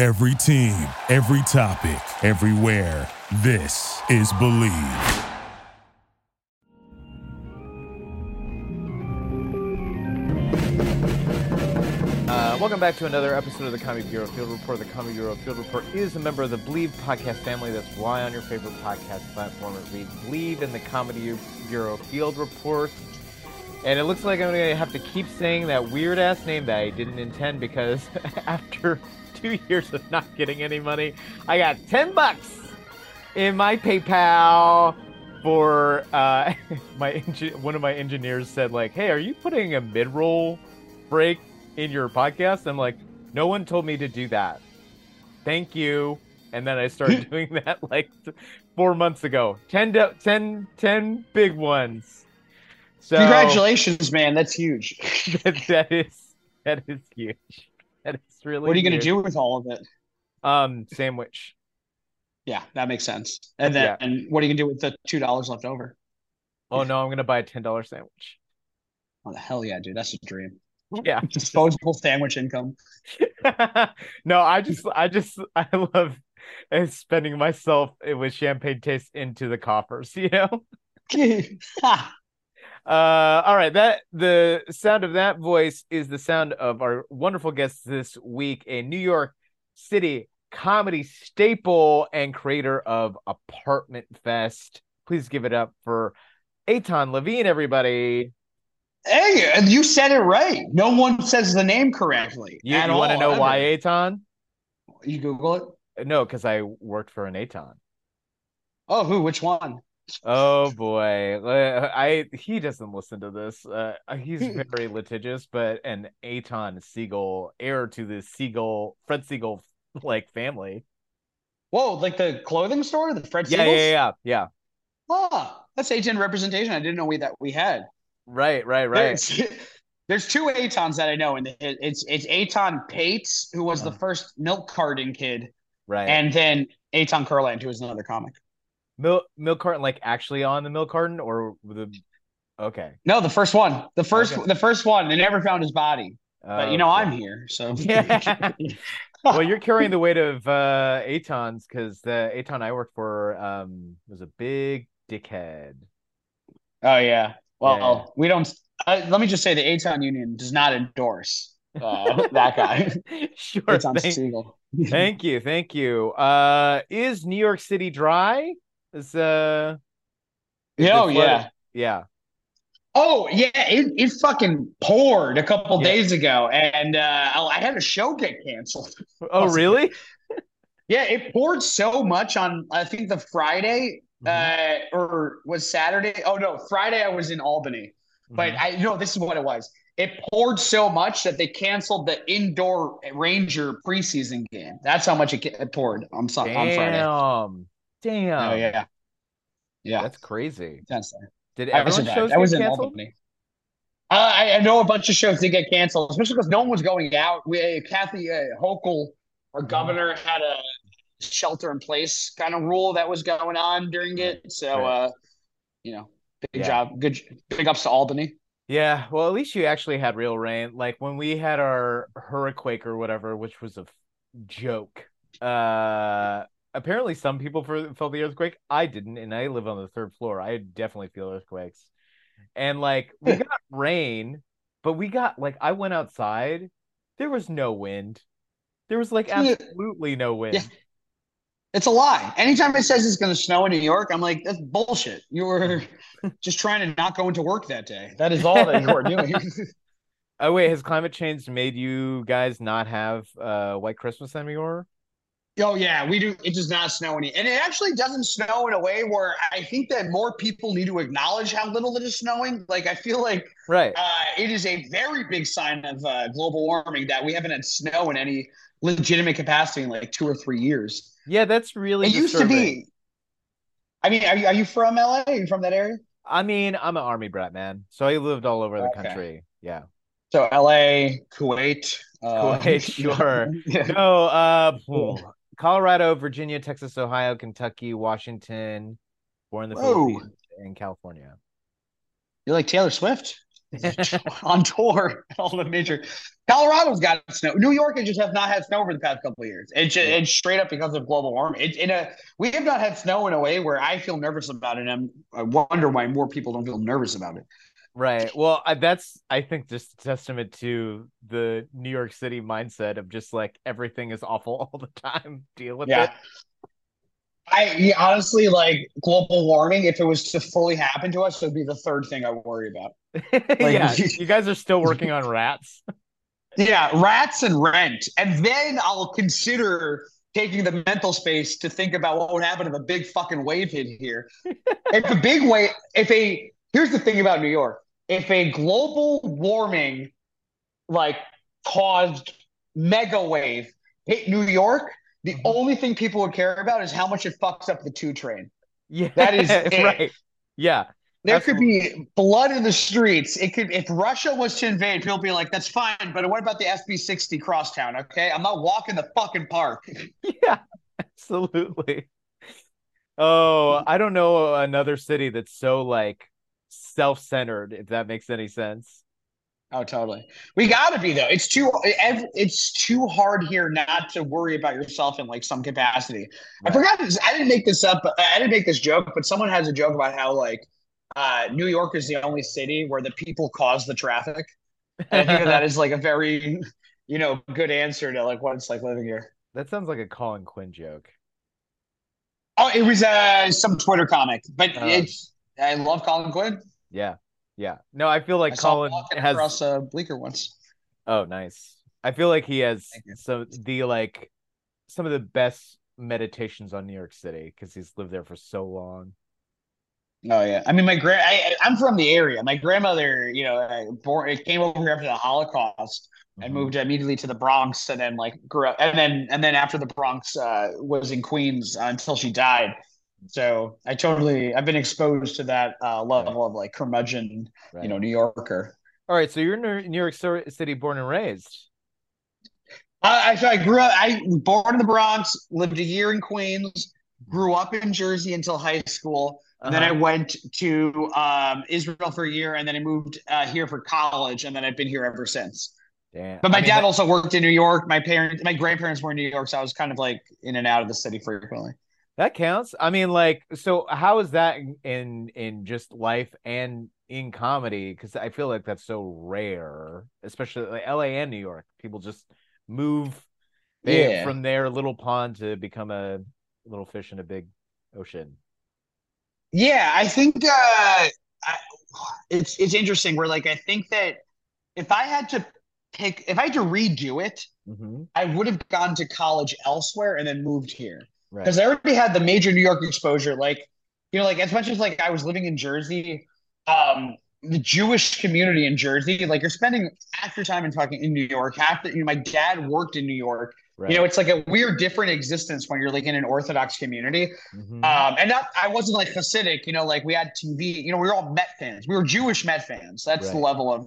Every team, every topic, everywhere. This is Believe. Uh, welcome back to another episode of the Comedy Bureau Field Report. The Comedy Bureau Field Report is a member of the Believe podcast family. That's why on your favorite podcast platform it reads Believe in the Comedy Bureau Field Report. And it looks like I'm going to have to keep saying that weird ass name that I didn't intend because after two years of not getting any money, I got 10 bucks in my PayPal for uh, my one of my engineers said like, "Hey, are you putting a mid-roll break in your podcast?" I'm like, "No one told me to do that. Thank you." And then I started doing that like four months ago. 10, do- 10, 10 big ones. So Congratulations, man. That's huge. that, that is that is huge. Is really. What are you going to do with all of it? Um, sandwich. Yeah, that makes sense. And then Yeah. and what are you going to do with the two dollars left over? Oh no, I'm gonna buy a ten dollar sandwich. Oh, the hell yeah, dude. That's a dream. Yeah. Disposable sandwich income. no, I just, I just, I love uh, spending myself with champagne taste into the coffers. You know. Uh, all right. That the sound of that voice is the sound of our wonderful guest this week, a New York City comedy staple and creator of Apartment Fest. Please give it up for Eitan Levine, everybody. hey, you said it right. No one says the name correctly. You, you want to know ever. why Eitan? You Google it. No, because I worked for an Eitan. Oh, who? Which one? Oh boy, Uh, I he doesn't listen to this. Uh, he's very litigious, but an Eitan Segal, heir to the Segal Fred Segal like family. Whoa, like the clothing store, the Fred Yeah, Segals? yeah, yeah, yeah. Ah, that's Eitan representation. I didn't know we that we had. Right, right, right. There's, there's two Eitans that I know, and it- it's it's Etan Patz, who was the Uh-huh. first milk carton kid, Right. and then Eitan Kurland, who was another comic. Milk milk carton, like actually on the milk carton, or the okay. No, the first one, the first Okay. the first one. They never found his body, but you know Okay. I'm here, so Yeah. well, you're carrying the weight of uh Eitans because the Eitan I worked for um was a big dickhead. Oh yeah. Well, Yeah. we don't. Uh, let me just say, the Eitan Union does not endorse uh, that guy. sure. Thank, thank you, thank you. Uh, is New York City dry? Is uh, is Yeah, oh yeah. yeah. Oh yeah, it, it fucking poured a couple Yeah. days ago, and uh, I I had a show get canceled. Oh, really? Yeah, it poured so much on I think the Friday Mm-hmm. uh, or was Saturday. Oh no, Friday I was in Albany, but Mhm. I know this is what it was. It poured so much that they canceled the indoor Ranger preseason game. That's how much it, it poured on Sun- on Friday. Damn, damn. Oh yeah, yeah. That's crazy. That's. Did everyone's shows was get canceled? Uh, I, I know a bunch of shows did get canceled, especially because no one was going out. We, Kathy uh, Hochul, our governor, had a shelter in place kind of rule that was going on during it. So, Right. uh, you know, big Yeah. job, good, big ups to Albany. Yeah, well, at least you actually had real rain. Like when we had our hurricane or whatever, which was a f- joke. Uh, apparently some people felt the earthquake. I didn't, and I live on the third floor. I definitely feel earthquakes. And like we got rain, but we got like I went outside. There was no wind. There was like absolutely no wind. Yeah. It's a lie. Anytime it says it's going to snow in New York, I'm like, that's bullshit. You were just trying to not go into work that day. That is all that you are doing. oh wait, has climate change made you guys not have uh, White Christmas anymore? Oh yeah, we do. It does not snow any, and it actually doesn't snow in a way where I think that more people need to acknowledge how little it is snowing. Like I feel like right, uh, it is a very big sign of uh, global warming that we haven't had snow in any legitimate capacity in like two or three years. Yeah, that's really. It used to be. I mean, are you are you from LA? Are you from that area? I mean, I'm an army brat, man. So I lived all over the okay. country. Yeah. So LA, Kuwait, uh, Kuwait, sure. yeah. No, uh, Colorado, Virginia, Texas, Ohio, Kentucky, Washington, born in the Whoa. Philippines, and California. You're like Taylor Swift on tour, all the major. Colorado's got snow. New York has just has not had snow over the past couple of years. It's, just, it's straight up because of global warming. It's in a we have not had snow in a way where I feel nervous about it. And I wonder why more people don't feel nervous about it. Right. Well, that's I think just a testament to the New York City mindset of just like everything is awful all the time. Deal with yeah. it. I yeah, honestly like global warming. If it was to fully happen to us, it would be the third thing I worry about. Like, yeah, you guys are still working on rats. yeah, rats and rent, and then I'll consider taking the mental space to think about what would happen if a big fucking wave hit here. if a big wave, if a here's the thing about New York. If a global warming like caused mega wave hit New York, the mm-hmm. only thing people would care about is how much it fucks up the two train. Yeah. That is right. Yeah. There Absolutely. could be blood in the streets. It could if Russia was to invade, people be like, that's fine. But what about the SB 60 crosstown? Okay. I'm not walking the fucking park. Yeah, absolutely. Oh, I don't know another city that's so like self-centered if that makes any sense. Oh totally. We got to be though. It's too it's too hard here not to worry about yourself in like some capacity. Right. i forgot this, i didn't make this up i didn't make this joke but someone has a joke about how like uh, new york is the only city where the people cause the traffic. And i think that is like a very you know good answer to like what it's like living here. That sounds like a colin quinn joke. Oh it was uh some twitter comic but uh, it's I love Colin Quinn. Yeah, yeah. No, I feel like I Colin has across uh, Bleecker once. Oh, nice. I feel like he has some the like some of the best meditations on New York City because he's lived there for so long. Oh yeah, I mean, my grand I, am from the area. My grandmother, you know, born it came over here after the Holocaust mm-hmm. and moved immediately to the Bronx, and then like grew up, and then and then after the Bronx uh, was in Queens uh, until she died. So I totally I've been exposed to that uh, level of like curmudgeon, right. you know, New Yorker. All right, so you're in New York City, born and raised. I I grew up. I was born in the Bronx, lived a year in Queens, grew up in Jersey until high school. And uh-huh. then I went to um, Israel for a year, and then I moved uh, here for college, and then I've been here ever since. Damn. But my I mean, dad that... also worked in New York. My parents, my grandparents were in New York, so I was kind of like in and out of the city frequently. That counts. I mean, like, so how is that in in just life and in comedy? Because I feel like that's so rare, especially like L.A. and New York. People just move yeah. from their little pond to become a little fish in a big ocean. Yeah, I think uh, I, it's it's interesting. Where like I think that if I had to pick, if I had to redo it, mm-hmm. I would have gone to college elsewhere and then moved here because right. I already had the major New York exposure. Like, you know, like as much as like I was living in Jersey, um, the Jewish community in Jersey, like you're spending half your time in talking in New York. Half the, you know, my dad worked in New York. Right. You know, it's like a weird, different existence when you're like in an Orthodox community. Mm-hmm. Um, and not, I wasn't like Hasidic, you know, like we had TV, you know, we were all Met fans. We were Jewish Met fans. That's right. the level of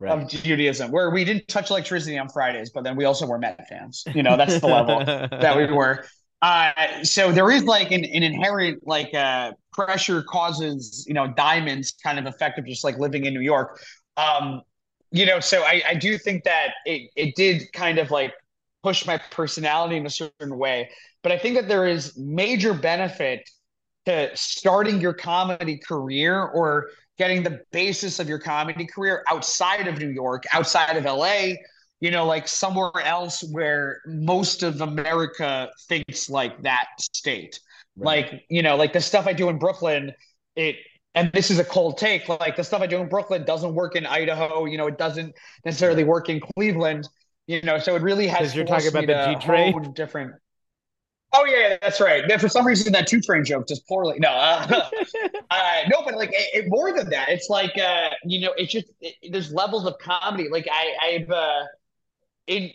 right. of Judaism, where we didn't touch electricity on Fridays, but then we also were Met fans. You know, that's the level that we were. Uh, so there is like an, an inherent like uh, pressure causes you know diamonds kind of effect of just like living in New York. Um, you know, so I, I do think that it it did kind of like push my personality in a certain way, but I think that there is major benefit to starting your comedy career or getting the basis of your comedy career outside of New York, outside of LA, you know, like somewhere else where most of America thinks like that state. Right. Like, you know, like the stuff I do in Brooklyn, it and this is a cold take, like the stuff I do in Brooklyn doesn't work in Idaho, you know, it doesn't necessarily work in Cleveland, you know, so it really has you're talking about the G train different Oh yeah, that's right. For some reason, that two train joke just poorly. No, uh, uh, no, but like it, it, more than that, it's like uh, you know, it's just it, there's levels of comedy. Like I, I've uh, in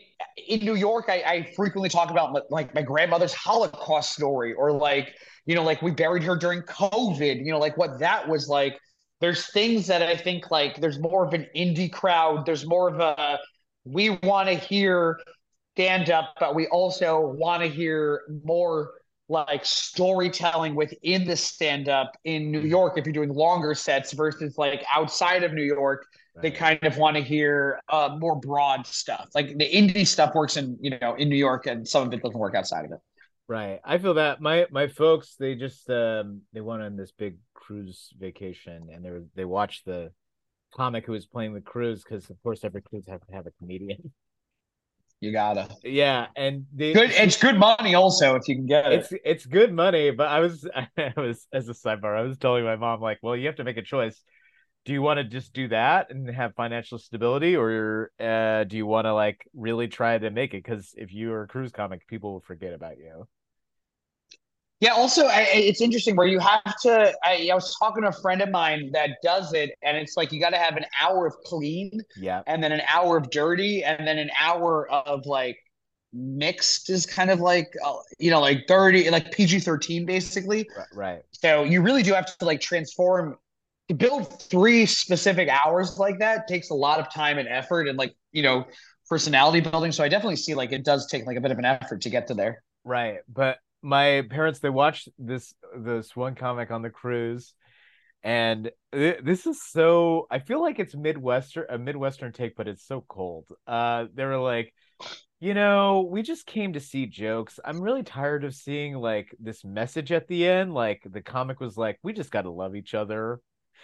in New York, I, I frequently talk about like my grandmother's Holocaust story, or like you know, like we buried her during COVID. You know, like what that was like. There's things that I think like there's more of an indie crowd. There's more of a we want to hear stand up, but we also want to hear more like storytelling within the stand up in New York if you're doing longer sets versus like outside of New York. They kind of want to hear uh, more broad stuff like the indie stuff works in you know in New York and some of it doesn't work outside of it right I feel that my my folks they just um they went on this big cruise vacation and they were they watched the comic who was playing the cruise because of course every cruise have to have a comedian you gotta. Yeah, and good. It's good money also if you can get it. It's it's good money, but I was I was as a sidebar. I was telling my mom like, well, you have to make a choice. Do you want to just do that and have financial stability, or uh, do you want to like really try to make it? Because if you are a cruise comic, people will forget about you. Yeah. Also, I, it's interesting where you have to. I, I, was talking to a friend of mine that does it, and it's like you got to have an hour of clean, yeah, and then an hour of dirty, and then an hour of like mixed is kind of like uh, you know like 30 like pg-13 basically right so you really do have to like transform to build three specific hours like that takes a lot of time and effort and like you know personality building. So i definitely see like it does take like a bit of an effort to get to there. Right. But my parents they watched this this one comic on the cruise and this is so i feel like it's midwestern a midwestern take but it's so cold. Uh they were like you know we just came to see jokes. I'm really tired of seeing like this message at the end. Like the comic was like we just got to love each other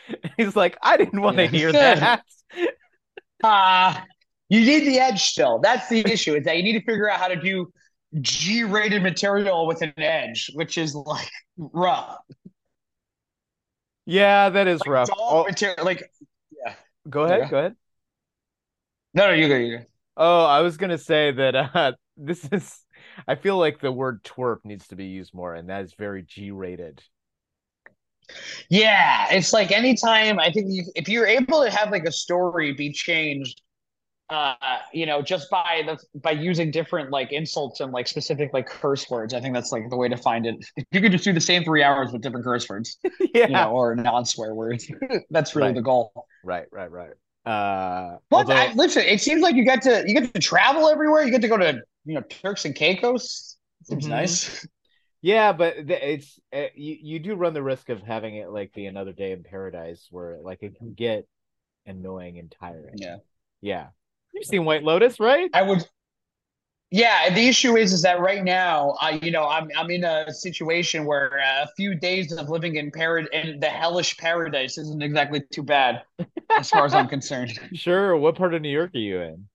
he's like i didn't want to yeah. hear that ah uh, you need the edge still that's the issue is that you need to figure out how to do G-rated material with an edge, which is like rough. Yeah, that is like rough. Oh, material, like yeah. Go ahead. Yeah. Go ahead. No, no, you go. You go. Oh, I was gonna say that uh, this is. I feel like the word twerp needs to be used more, and that is very G-rated. Yeah, it's like anytime I think you, if you're able to have like a story be changed uh, you know, just by the by using different like insults and like specific like curse words. I think that's like the way to find it. If you could just do the same three hours with different curse words, yeah, you know, or non swear words. that's really right. the goal. Right, right, right. Uh, but although... I, listen, it seems like you get to you get to travel everywhere. You get to go to you know Turks and Caicos. Seems mm-hmm. nice. Yeah, but it's uh, you. You do run the risk of having it like be another day in paradise, where like it can get annoying and tiring. Yeah, yeah. You've seen White Lotus, right? I would. Yeah, the issue is, is that right now, I, you know, I'm, I'm in a situation where a few days of living in parad in the hellish paradise isn't exactly too bad, as far as I'm concerned. Sure. What part of New York are you in?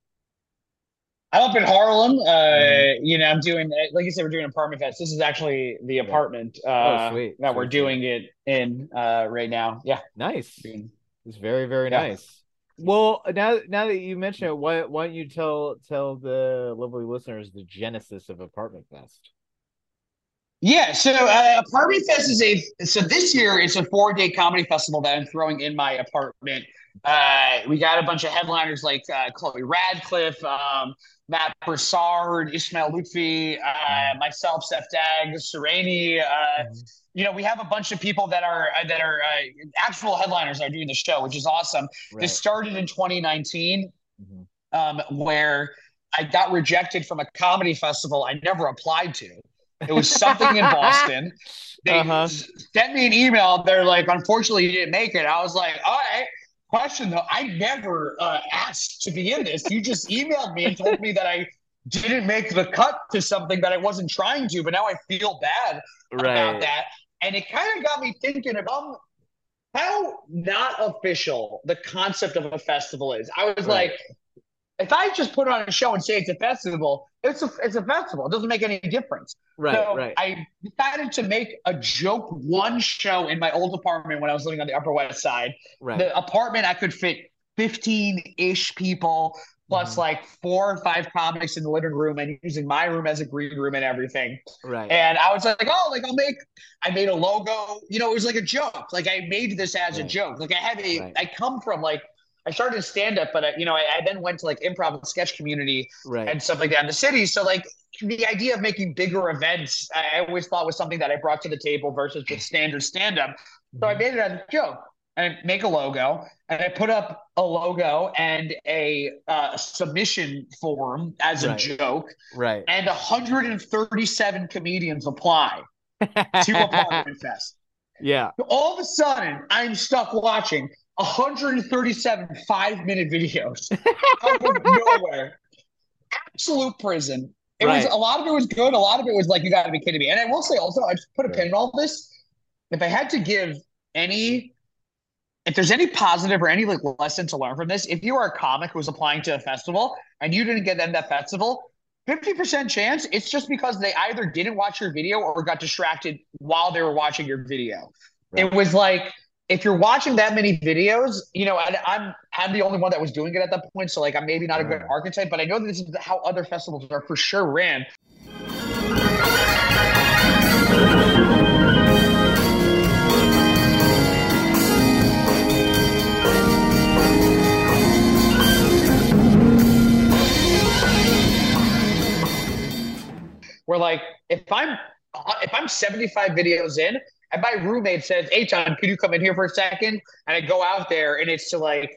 I'm up in Harlem. Uh, mm-hmm. You know, I'm doing, like you said, we're doing apartment fest. This is actually the apartment uh, oh, sweet. that sweet, we're doing it in uh, right now. Yeah. Nice. It's very, very yeah. nice. Well, now now that you mention it, why why don't you tell tell the lovely listeners the genesis of Apartment Fest? Yeah, so uh, Apartment Fest is a so this year it's a four day comedy festival that I'm throwing in my apartment. Uh, we got a bunch of headliners like uh, Chloe Radcliffe, um, Matt Broussard, Ismael Loutfi, uh, myself, Seth Dagg, Sereni. Uh, mm-hmm you know, we have a bunch of people that are uh, that are uh, actual headliners are doing the show, which is awesome. Right. This started in 2019, mm-hmm. um, where I got rejected from a comedy festival I never applied to. It was something in Boston. They uh-huh. sent me an email. They're like, unfortunately, you didn't make it. I was like, all right. Question though, I never uh, asked to be in this. You just emailed me and told me that I didn't make the cut to something that I wasn't trying to, but now I feel bad right. about that. And it kind of got me thinking about how not official the concept of a festival is. I was right. like, if I just put on a show and say it's a festival, it's a it's a festival. It doesn't make any difference. Right, so right. I decided to make a joke one show in my old apartment when I was living on the Upper West Side. right. The apartment I could fit 15-ish people plus Mhm. like four or five comics in the living room and using my room as a green room and everything. right. And I was like, oh, like I'll make, I made a logo, you know, it was like a joke. Like I made this as a joke. Like I had a, Right. I come from like, I started stand up, but I, you know, I, I then went to like improv and sketch community right. and stuff like that in the city. So like the idea of making bigger events, I always thought was something that I brought to the table versus just standard stand up. So I Mhm. made it as a joke and I make a logo and I put up a logo and a uh, submission form as a joke right. and 137 comedians apply to Apartment Fest. yeah. All of a sudden, I'm stuck watching 137 five minute videos out of nowhere. Absolute prison. It was a lot of it was good. A lot of it was like, you got to be kidding me. And I will say also, I just put a pin in all this. If I had to give any, if there's any positive or any like lesson to learn from this, if you are a comic who's applying to a festival and you didn't get in that festival, 50% chance it's just because they either didn't watch your video or got distracted while they were watching your video. Right. It was like if you're watching that many videos, you know, and I'm I'm the only one that was doing it at that point, so like I'm maybe not a good archetype, but I know that this is how other festivals are for sure ran. Where like if I'm if I'm 75 videos in and my roommate says, "Hey, John, could you come in here for a second? And I go out there and it's to like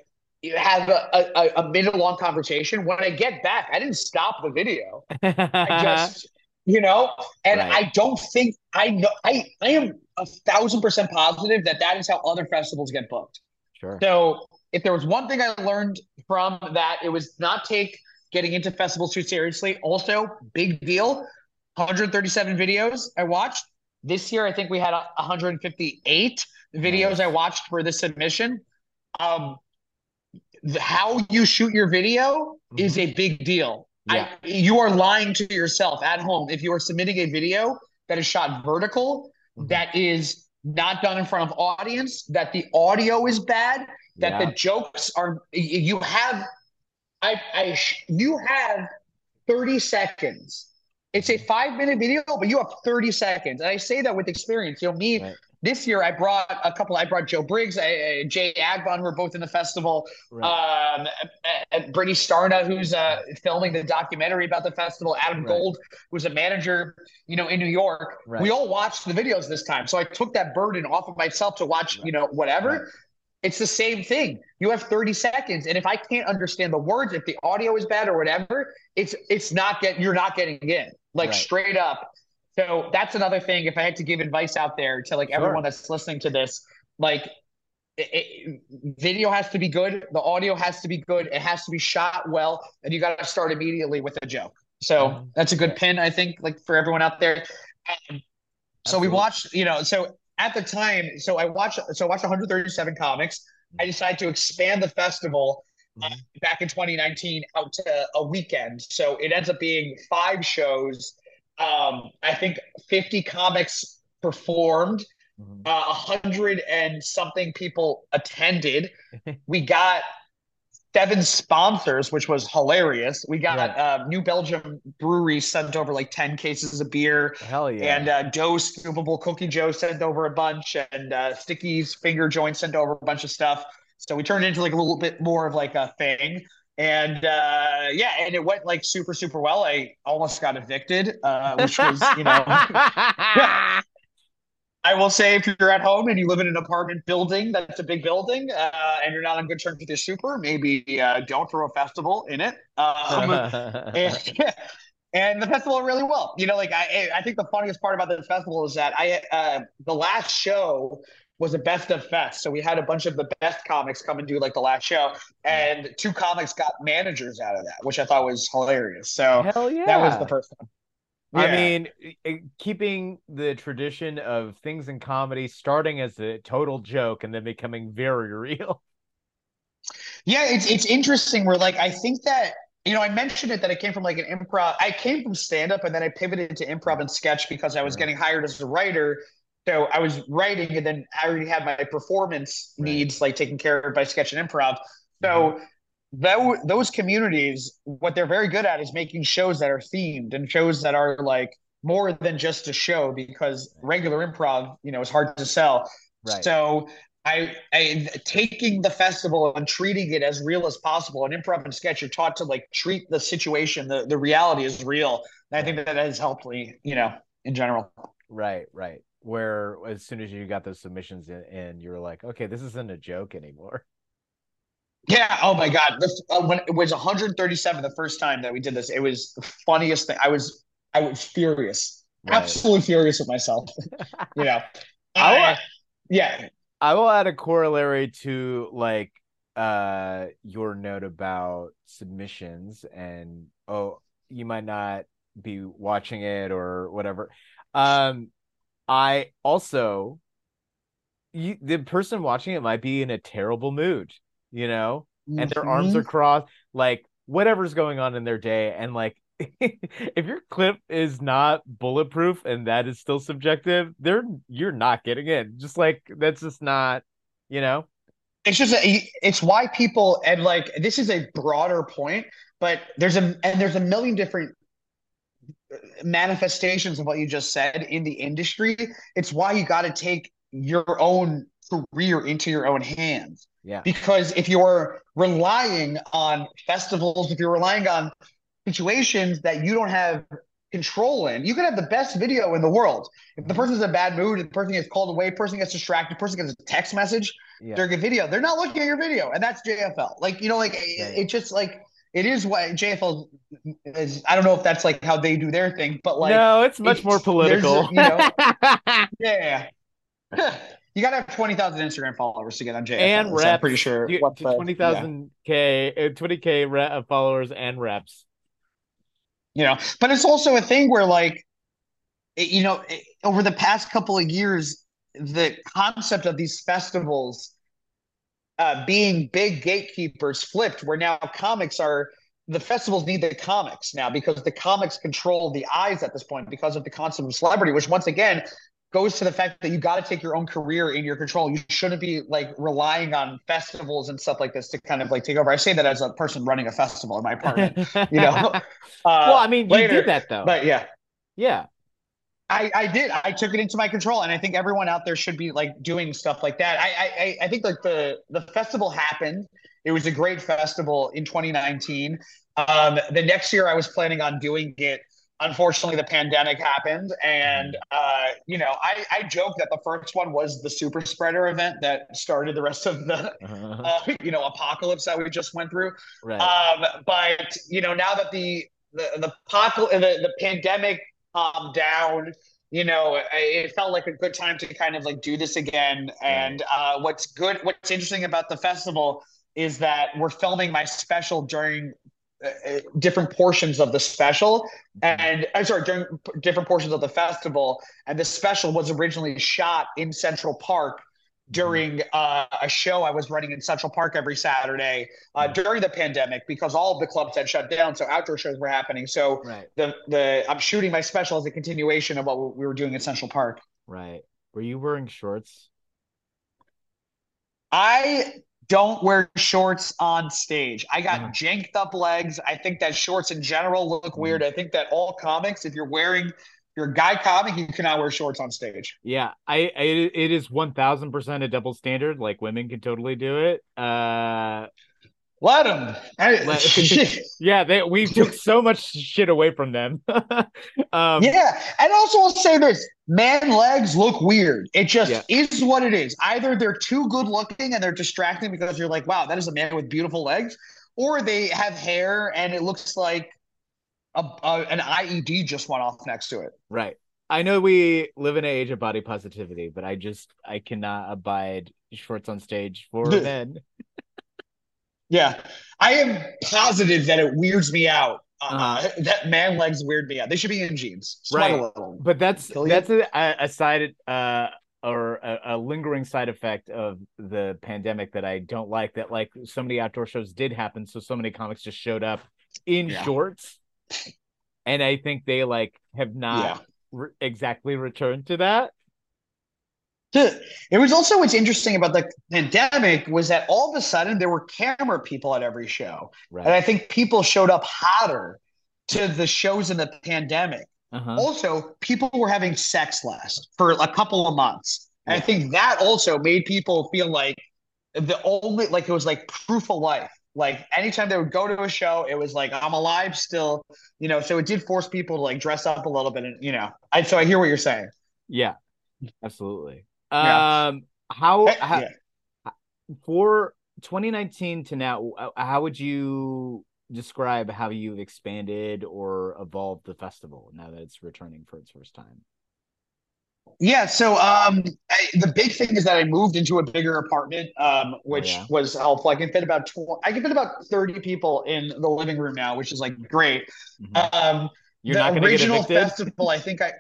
have a, a, a minute long conversation. When I get back, I didn't stop the video. I just, you know, and Right. I don't think I know. I I am a thousand percent positive that that is how other festivals get booked. sure. So if there was one thing I learned from that, it was not take getting into festivals too seriously. Also, big deal. 137 videos I watched. This year, I think we had 158 videos. I watched for this submission. Um, the- how you shoot your video is a big deal. Mm-hmm. Yeah. I, you are lying to yourself at home if you are submitting a video that is shot vertical, Mhm. that is not done in front of audience, that the audio is bad, that Yeah. the jokes are you have I I sh- you have 30 seconds. It's a 5 minute video but you have 30 seconds. And I say that with experience. You know me Right. this year I brought a couple I brought Joe Briggs, I, I- Jay Agbon who were both in the festival. Right. Um and Brittany Starna who's uh filming the documentary about the festival, Adam Right. Gold who's a manager, you know, in New York. We all watched the videos this time. So I took that burden off of myself to watch, you know, whatever. It's the same thing. You have 30 seconds, and if I can't understand the words, if the audio is bad or whatever, it's it's not get you're not getting in like Right. straight up. So that's another thing. If I had to give advice out there to like Sure. everyone that's listening to this, like it, it- video has to be good, the audio has to be good, it has to be shot well, and you got to start immediately with a joke. So Mhm. that's a good pin, I think, like for everyone out there. Um, so we watched, you know, so at the time, so I watched, so I watched 137 comics. I decided to expand the festival uh, Mhm. back in 2019 out to a weekend. So it ends up being five shows. Um, I think 50 comics performed, Mhm. uh, hundred and something people attended. we got seven sponsors, which was hilarious. We got Right. uh, New Belgium Brewery sent over like 10 cases of beer. Hell yeah. And uh, Joe Scoopable Cookie Joe sent over a bunch, and uh, Sticky's Finger Joint sent over a bunch of stuff. So we turned into like a little bit more of like a thing. And uh, yeah, and it went like super, super well. I almost got evicted, uh, which was, you know, I will say if you're at home and you live in an apartment building that's a big building uh, and you're not on good terms with your super, maybe uh, don't throw a festival in it. Um, and, and the festival really well. You know, like I, I think the funniest part about the festival is that I, uh, the last show was a best of fest. So we had a bunch of the best comics come and do like the last show, and two comics got managers out of that, which I thought was hilarious. So yeah. that was the first one. I mean, keeping the tradition of things in comedy starting as a total joke and then becoming very real. Yeah, it's it's interesting. Where like I think that you know, I mentioned it that I came from like an improv. I came from stand up and then I pivoted to improv and sketch because I was getting hired as a writer. So I was writing and then I already had my performance right. needs like taken care of by sketch and improv. So mm-hmm. Mm-hmm. those communities, what they're very good at is making shows that are themed and shows that are like more than just a show because regular improv, you know, is hard to sell. Right. So I, I taking the festival and treating it as real as possible. And improv and sketch, you're taught to like treat the situation, the, the reality is real. And I think that, that has helped me, you know, in general. Right, right. Where as soon as you got those submissions in, in you're like, okay, this isn't a joke anymore. Yeah. Oh my God. This, uh, when it was 137 the first time that we did this, it was the funniest thing. I was, I was furious, right. absolutely furious with myself. you know, I, yeah. I will add a corollary to like uh your note about submissions and oh you might not be watching it or whatever. Um I also you the person watching it might be in a terrible mood, you know, mm-hmm. and their arms are mm-hmm. crossed, like whatever's going on in their day, and like if your clip is not bulletproof and that is still subjective, they're you're not getting in. Just like that's just not, you know. It's just a, it's why people and like this is a broader point, but there's a and there's a million different manifestations of what you just said in the industry. It's why you got to take your own career into your own hands. Yeah. Because if you're relying on festivals, if you're relying on situations that you don't have control in. You can have the best video in the world. If the mm-hmm. person's in a bad mood, the person gets called away, person gets distracted, person gets a text message yeah. during a video, they're not looking at your video. And that's JFL. Like, you know, like it, it just like it is what JFL is. I don't know if that's like how they do their thing, but like no, it's much it's, more political. You know, yeah. You gotta have twenty thousand Instagram followers to get on JFL. And reps. I'm pretty sure you, twenty thousand yeah. k, uh, twenty k followers and reps you know but it's also a thing where like you know over the past couple of years the concept of these festivals uh, being big gatekeepers flipped where now comics are the festivals need the comics now because the comics control the eyes at this point because of the concept of celebrity which once again goes to the fact that you got to take your own career in your control. You shouldn't be like relying on festivals and stuff like this to kind of like take over. I say that as a person running a festival in my apartment, you know. Uh, well, I mean, later, you did that though. But yeah, yeah, I, I did. I took it into my control, and I think everyone out there should be like doing stuff like that. I I, I think like the the festival happened. It was a great festival in 2019. Um, the next year, I was planning on doing it unfortunately the pandemic happened and uh, you know I, I joke that the first one was the super spreader event that started the rest of the uh-huh. uh, you know apocalypse that we just went through right. um, but you know now that the the the, the, the pandemic calmed down you know it felt like a good time to kind of like do this again and uh, what's good what's interesting about the festival is that we're filming my special during different portions of the special and I'm sorry during different portions of the festival and the special was originally shot in Central Park during mm-hmm. uh, a show I was running in Central Park every Saturday uh, mm-hmm. during the pandemic because all of the clubs had shut down, so outdoor shows were happening. So right. the the I'm shooting my special as a continuation of what we were doing in Central Park. Right. Were you wearing shorts? I don't wear shorts on stage. I got uh-huh. janked up legs. I think that shorts in general look weird. Mm-hmm. I think that all comics, if you're wearing you're a guy comic, you cannot wear shorts on stage. Yeah, I, I it is one thousand percent a double standard. Like women can totally do it. Uh, let them. yeah, they we took so much shit away from them. um, yeah, and also I'll say this: man legs look weird. It just yeah. is what it is. Either they're too good looking and they're distracting because you're like, wow, that is a man with beautiful legs, or they have hair and it looks like a, a an IED just went off next to it. Right. I know we live in an age of body positivity, but I just I cannot abide shorts on stage for men. Yeah, I am positive that it weirds me out. Uh, uh-huh. That man legs weird me out. They should be in jeans, Sweat right? But that's that's a, a side uh, or a, a, lingering side effect of the pandemic that I don't like. That like so many outdoor shows did happen, so so many comics just showed up in Yeah. shorts, and I think they like have not re- exactly returned to that. It was also what's interesting about the pandemic was that all of a sudden there were camera people at every show. Right. And I think people showed up hotter to the shows in the pandemic. uh-huh. Also, people were having sex less for a couple of months. And Yeah. I think that also made people feel like the only, like it was like proof of life. Like anytime they would go to a show, it was like, I'm alive still, you know. So it did force people to like dress up a little bit. And, you know, I, so I hear what you're saying. Yeah, absolutely. Yeah. Um, how, Eh, how yeah. for 2019 to now, uh, how would you describe how you've expanded or evolved the festival now that it's returning for its first time? Yeah, so um, I, the big thing is that I moved into a bigger apartment, um, which yeah. was helpful. I can fit about tw- I can fit about thirty people in the living room now, which is like great. Mhm. Um, You're the not going to get evicted. festival, I think I.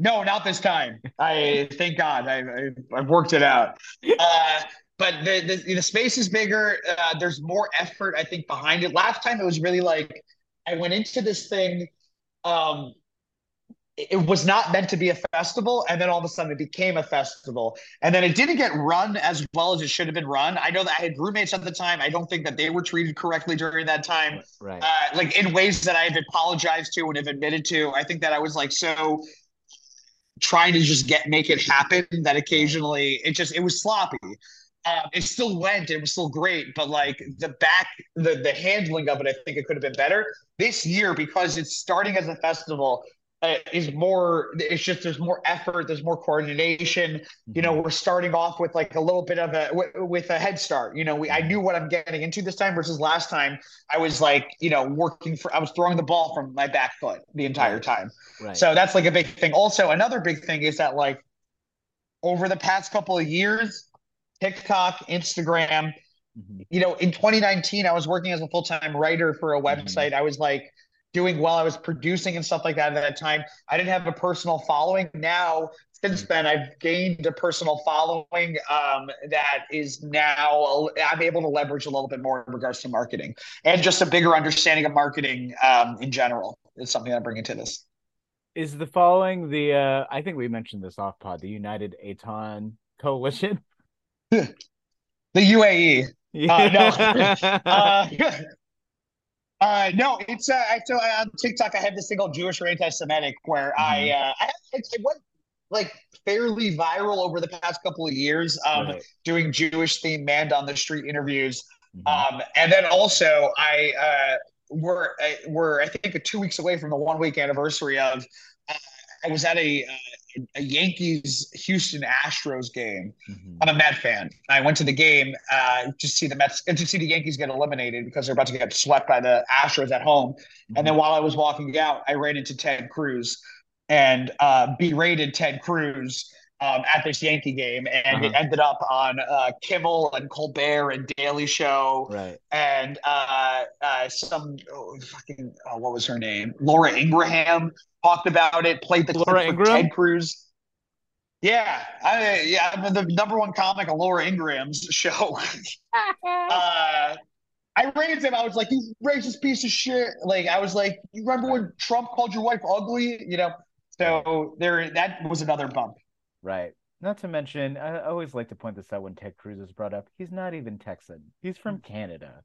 No, not this time. I thank God I, I I've worked it out. Uh, but the, the the space is bigger. Uh, there's more effort, I think, behind it. Last time it was really like I went into this thing. Um, it it was not meant to be a festival, and then all of a sudden it became a festival, and then it didn't get run as well as it should have been run. I know that I had roommates at the time. I don't think that they were treated correctly during that time Right. uh, like in ways that I've apologized to and have admitted to. I think that I was like so trying to just get make it happen that occasionally it just it was sloppy. Um, it still went, it was still great, but like the back, the the handling of it, I think it could have been better this year because it's starting as a festival. Uh, is more it's just there's more effort there's more coordination. You know we're starting off with like a little bit of a w- with a head start. You know we i knew what i'm getting into this time versus last time. I was like you know working for i was throwing the ball from my back foot the entire time. Right. so that's like a big thing. Also another big thing is that like over the past couple of years tiktok instagram Mhm. you know in 2019 i was working as a full-time writer for a website. I was like doing well. I was producing and stuff like that at that time. I didn't have a personal following. Now since then i've gained a personal following um, that is now i'm able to leverage a little bit more in regards to marketing and just a bigger understanding of marketing um, in general is something i bring into this. Is the following the uh I think we mentioned this off pod, the United Eitan Coalition? the uae Uh, no. uh, uh, no, it's uh, I, so uh, on TikTok. I have this thing called Jewish or anti-Semitic, where I uh, I, went like fairly viral over the past couple of years, um, Right. doing Jewish themed man on the street interviews, Mhm. um, and then also I uh, we're I- we're I think two weeks away from the one week anniversary of. Uh, I was at a uh, a Yankees Houston Astros game. Mhm. I'm a Met fan. I went to the game uh, to see the Mets and to see the Yankees get eliminated because they're about to get swept by the Astros at home. And then while I was walking out, I ran into Ted Cruz and uh, berated Ted Cruz um, at this Yankee game, and it Uh-huh. ended up on uh, Kimmel and Colbert and Daily Show Right. and uh, uh, some oh, fucking oh, what was her name? Laura Ingraham talked about it. Played the Laura clip for Ingraham? Ted Cruz. Yeah, I, yeah, I'm the number one comic on Laura Ingraham's show. uh, I raised him. I was like, "You racist piece of shit!" Like, I was like, "You remember when Trump called your wife ugly?" You know. So there, that was another bump. Right. Not to mention, I always like to point this out when Ted Cruz is brought up. He's not even Texan. He's from Mm. Canada.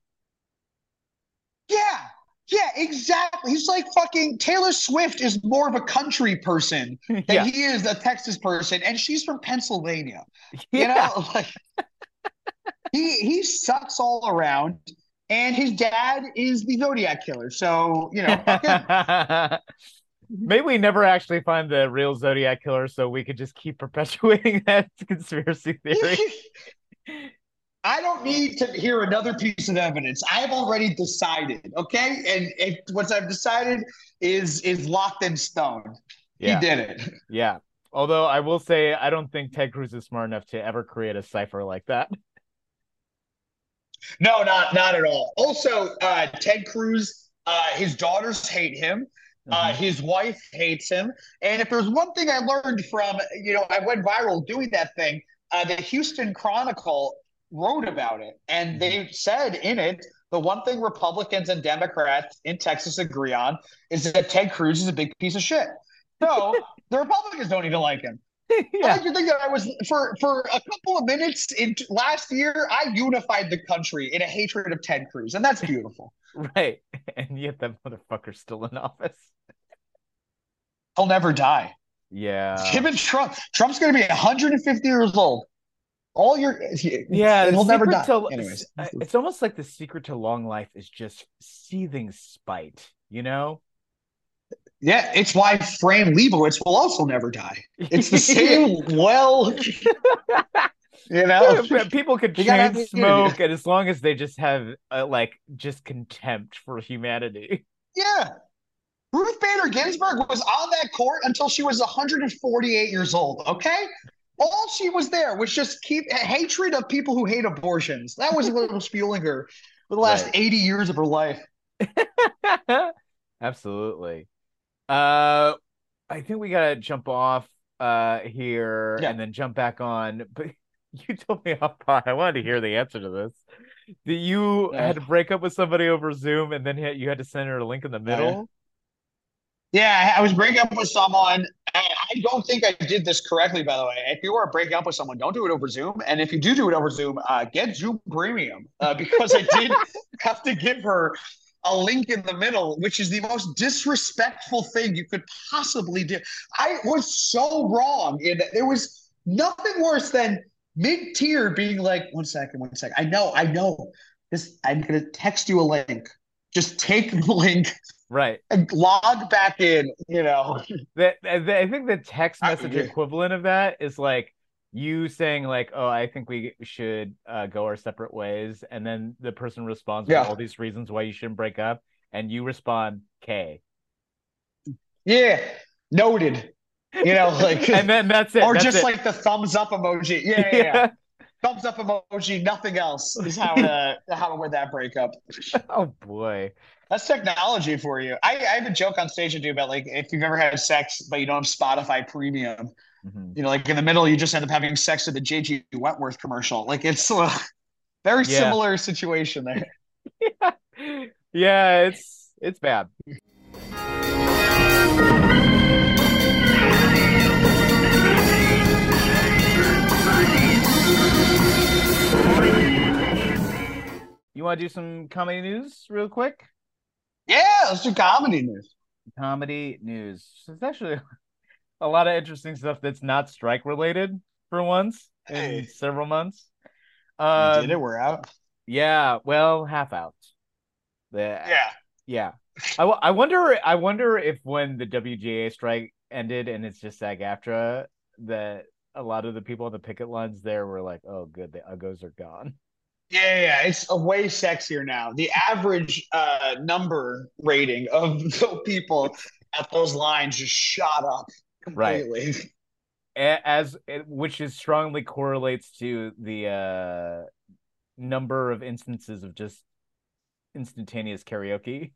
Yeah, yeah, exactly. He's like fucking Taylor Swift is more of a country person than Yeah. he is a Texas person, and she's from Pennsylvania. You know, like he he sucks all around, and his dad is the Zodiac killer. So you know, fuck him. Maybe we never actually find the real Zodiac killer, so we could just keep perpetuating that conspiracy theory. I don't need to hear another piece of evidence. I've already decided, okay? And if what I've decided is is locked in stone. Yeah. He did it. Yeah. Although I will say, I don't think Ted Cruz is smart enough to ever create a cipher like that. No, not not at all. Also, uh, Ted Cruz, uh, his daughters hate him. Uh, Mhm. his wife hates him. And if there's one thing I learned from, you know, I went viral doing that thing. Uh, the Houston Chronicle wrote about it, and they said in it the one thing Republicans and Democrats in Texas agree on is that Ted Cruz is a big piece of shit. So the Republicans don't even like him. I yeah. like to think that I was for for a couple of minutes in last year. I unified the country in a hatred of Ted Cruz, and that's beautiful. Right. And yet that motherfucker's still in office. He'll never die. Yeah. Him and Trump. Trump's going to be 150 years old. All your Yeah, he'll never die. to- Anyways, it's almost like the secret to long life is just seething spite, you know? Yeah, it's why Fran Lebowitz will also never die. It's the same. well, you know, Yeah, people could You gotta have chain smoke, and as long as they just have uh, like just contempt for humanity. yeah. Ruth Bader Ginsburg was on that court until she was 148 years old. Okay. All she was there was just keep hatred of people who hate abortions. That was what was fueling her for the last Right. 80 years of her life. Absolutely. Uh, I think we gotta jump off uh here Yeah. and then jump back on. But you told me off pod. I wanted to hear the answer to this. That you Yeah. had to break up with somebody over Zoom, and then you had to send her a link in the middle. Yeah, I was breaking up with someone. and I don't think I did this correctly, by the way. If you are breaking up with someone, don't do it over Zoom. And if you do do it over Zoom, uh, get Zoom Premium uh, because I did have to give her a link in the middle, which is the most disrespectful thing you could possibly do. I was so wrong in that there was nothing worse than mid-tier being like, one second, one second. I know, I know. This I'm gonna text you a link. Just take the link Right. and log back in, you know. That I think the text I- message yeah. equivalent of that is like you saying like, "Oh, I think we should uh, go our separate ways," and then the person responds Yeah. with all these reasons why you shouldn't break up, and you respond K, Yeah, noted. You know, like and then that's it. or That's just it. like the thumbs up emoji. Yeah, yeah, yeah. thumbs up emoji. Nothing else is how to how to win that breakup. oh boy. That's technology for you. I, I have a joke on stage to do about like if you've ever had sex but you don't have Spotify Premium, Mhm. you know, like in the middle you just end up having sex with the JG Wentworth commercial. Like it's a very Yeah. similar situation there. yeah. yeah, it's it's bad. You want to do some comedy news real quick? Yeah, let's do comedy news. Comedy news. It's actually a lot of interesting stuff that's not strike related for once in several months. Um, did it. We're out. Yeah, well, half out. The, Yeah. yeah. I, w- I wonder I wonder if when the WGA strike ended and it's just SAG-AFTRA that a lot of the people on the picket lines there were like, "Oh, good, the Uggos are gone." Yeah, yeah, it's a way sexier now. The average uh, number rating of the people at those lines just shot up. Completely. A- As which is strongly correlates to the uh number of instances of just instantaneous karaoke.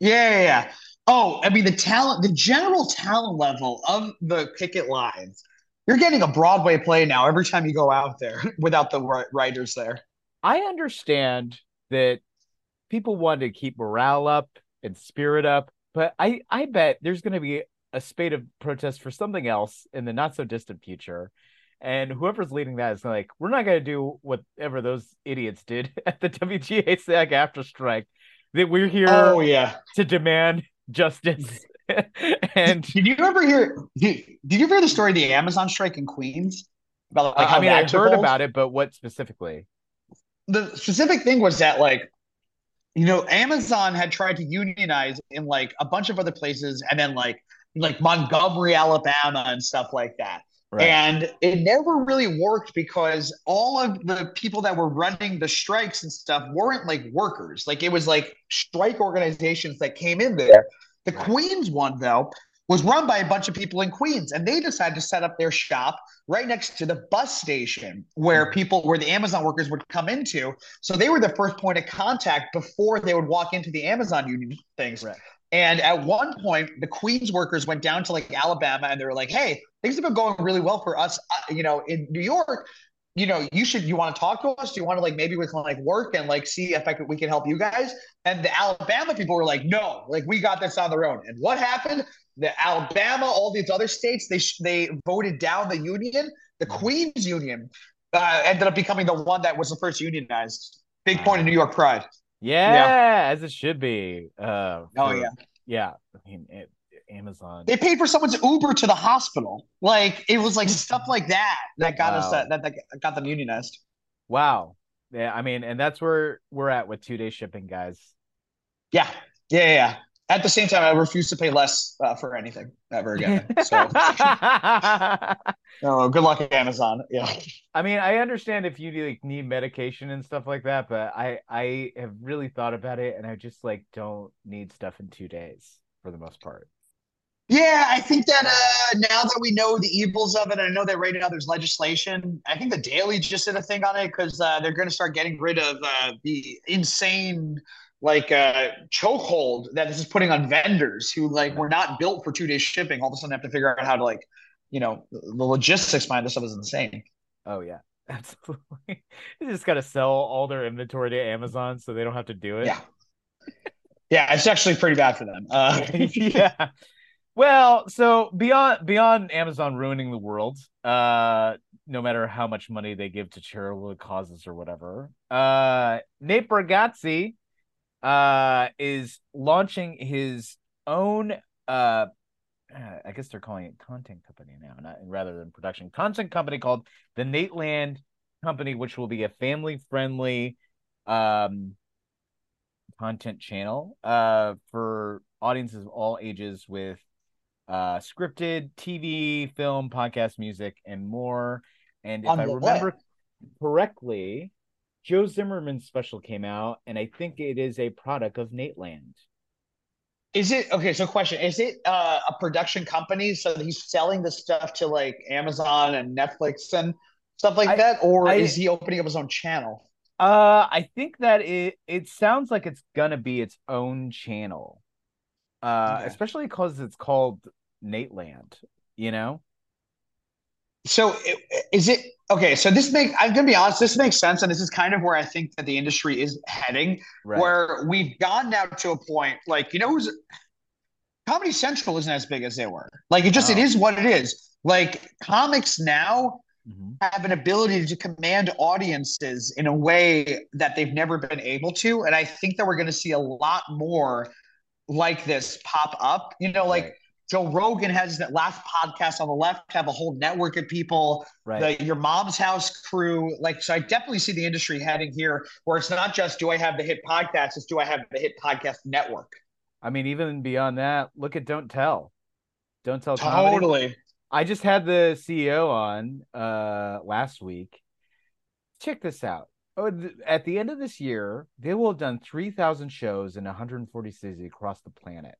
Yeah, yeah, yeah. Oh, I mean the talent, the general talent level of the picket lines. You're getting a Broadway play now every time you go out there without the writers there. I understand that people want to keep morale up and spirit up, but I I bet there's going to be a spate of protests for something else in the not so distant future. And whoever's leading that is like, we're not going to do whatever those idiots did at the WGA SAG-AFTRA strike. That we're here Oh yeah. to demand justice. and Did you ever hear? Did, did you ever hear the story of the Amazon strike in Queens? About like uh, how I mean, I heard hold? about it, but what specifically? the specific thing was that like you know amazon had tried to unionize in like a bunch of other places and then like like montgomery alabama and stuff like that. And it never really worked because all of the people that were running the strikes and stuff weren't like workers. Like it was like strike organizations that came in there. The queens one though was run by a bunch of people in queens and they decided to set up their shop right next to the bus station where mm-hmm. people where the amazon workers would come into. So they were the first point of contact before they would walk into the amazon union things. Right. And at one point the queens workers went down to like alabama and they were like hey things have been going really well for us uh, you know in new york you know, you should, you want to talk to us? Do you want to like, maybe we can like work and like see if I could, we can help you guys? And the Alabama people were like, no, like we got this on their own. And what happened? The Alabama, all these other states, they, they voted down the union, the Mm-hmm. Queens Union uh, ended up becoming the one that was the first unionized. Big point of New York pride. Yeah, as it should be. Uh, Oh, for- yeah. yeah. I mean, it, Amazon. They paid for someone's Uber to the hospital. Like it was like stuff like that that got us that, that that got them unionized. Wow. Yeah, I mean, and that's where we're at with two day shipping, guys. Yeah. Yeah, yeah, yeah. At the same time, I refuse to pay less uh, for anything ever again. So, oh, good luck, Amazon. Yeah. I mean, I understand if you like need medication and stuff like that, but I I have really thought about it, and I just like don't need stuff in two days for the most part. Yeah, I think that uh, now that we know the evils of it, I know that right now there's legislation. I think the Daily just did a thing on it because uh, they're going to start getting rid of uh, the insane like uh, chokehold that this is putting on vendors who like were not built for two day shipping. All of a sudden, have to figure out how to like, you know, the logistics behind this stuff is insane. Oh yeah, absolutely. They just gotta sell all their inventory to Amazon so they don't have to do it. Yeah, yeah, it's actually pretty bad for them. Uh, yeah. Well, so beyond beyond Amazon ruining the world, uh, no matter how much money they give to charitable causes or whatever, uh, Nate Bargatze, uh, is launching his own, uh, I guess they're calling it content company now, not rather than production content company called the Nateland Company, which will be a family friendly, um, content channel, uh, for audiences of all ages with uh scripted TV, film, podcast, music, and more. And if On I remember correctly, Joe Zimmerman's special came out, and I think it is a product of Nateland. Is it okay? So, question: Is it uh, a production company? So he's selling the stuff to like Amazon and Netflix and stuff like I- that, or I- is he opening up his own channel? Uh, I think that it it sounds like it's gonna be its own channel. Uh, Okay. especially because it's called Nateland, you know? So, is it okay? So this make I'm gonna be honest. This makes sense, and this is kind of where I think that the industry is heading. Right. Where we've gone now to a point, like you know, who's Comedy Central isn't as big as they were. Like it just it No. is what it is. Like comics now Mhm. have an ability to command audiences in a way that they've never been able to. And I think that we're going to see a lot more like this pop up. You know, like Right. Joe Rogan has that last podcast on the left, have a whole network of people, Right. the Your Mom's House crew. Like, so I definitely see the industry heading here where it's not just do I have the hit podcast, it's do I have the hit podcast network. I mean, even beyond that, look at Don't Tell. Don't Tell Comedy. Totally. I just had the CEO on uh last week. Check this out. Oh, th- at the end of this year, they will have done 3,000 shows in 140 cities across the planet.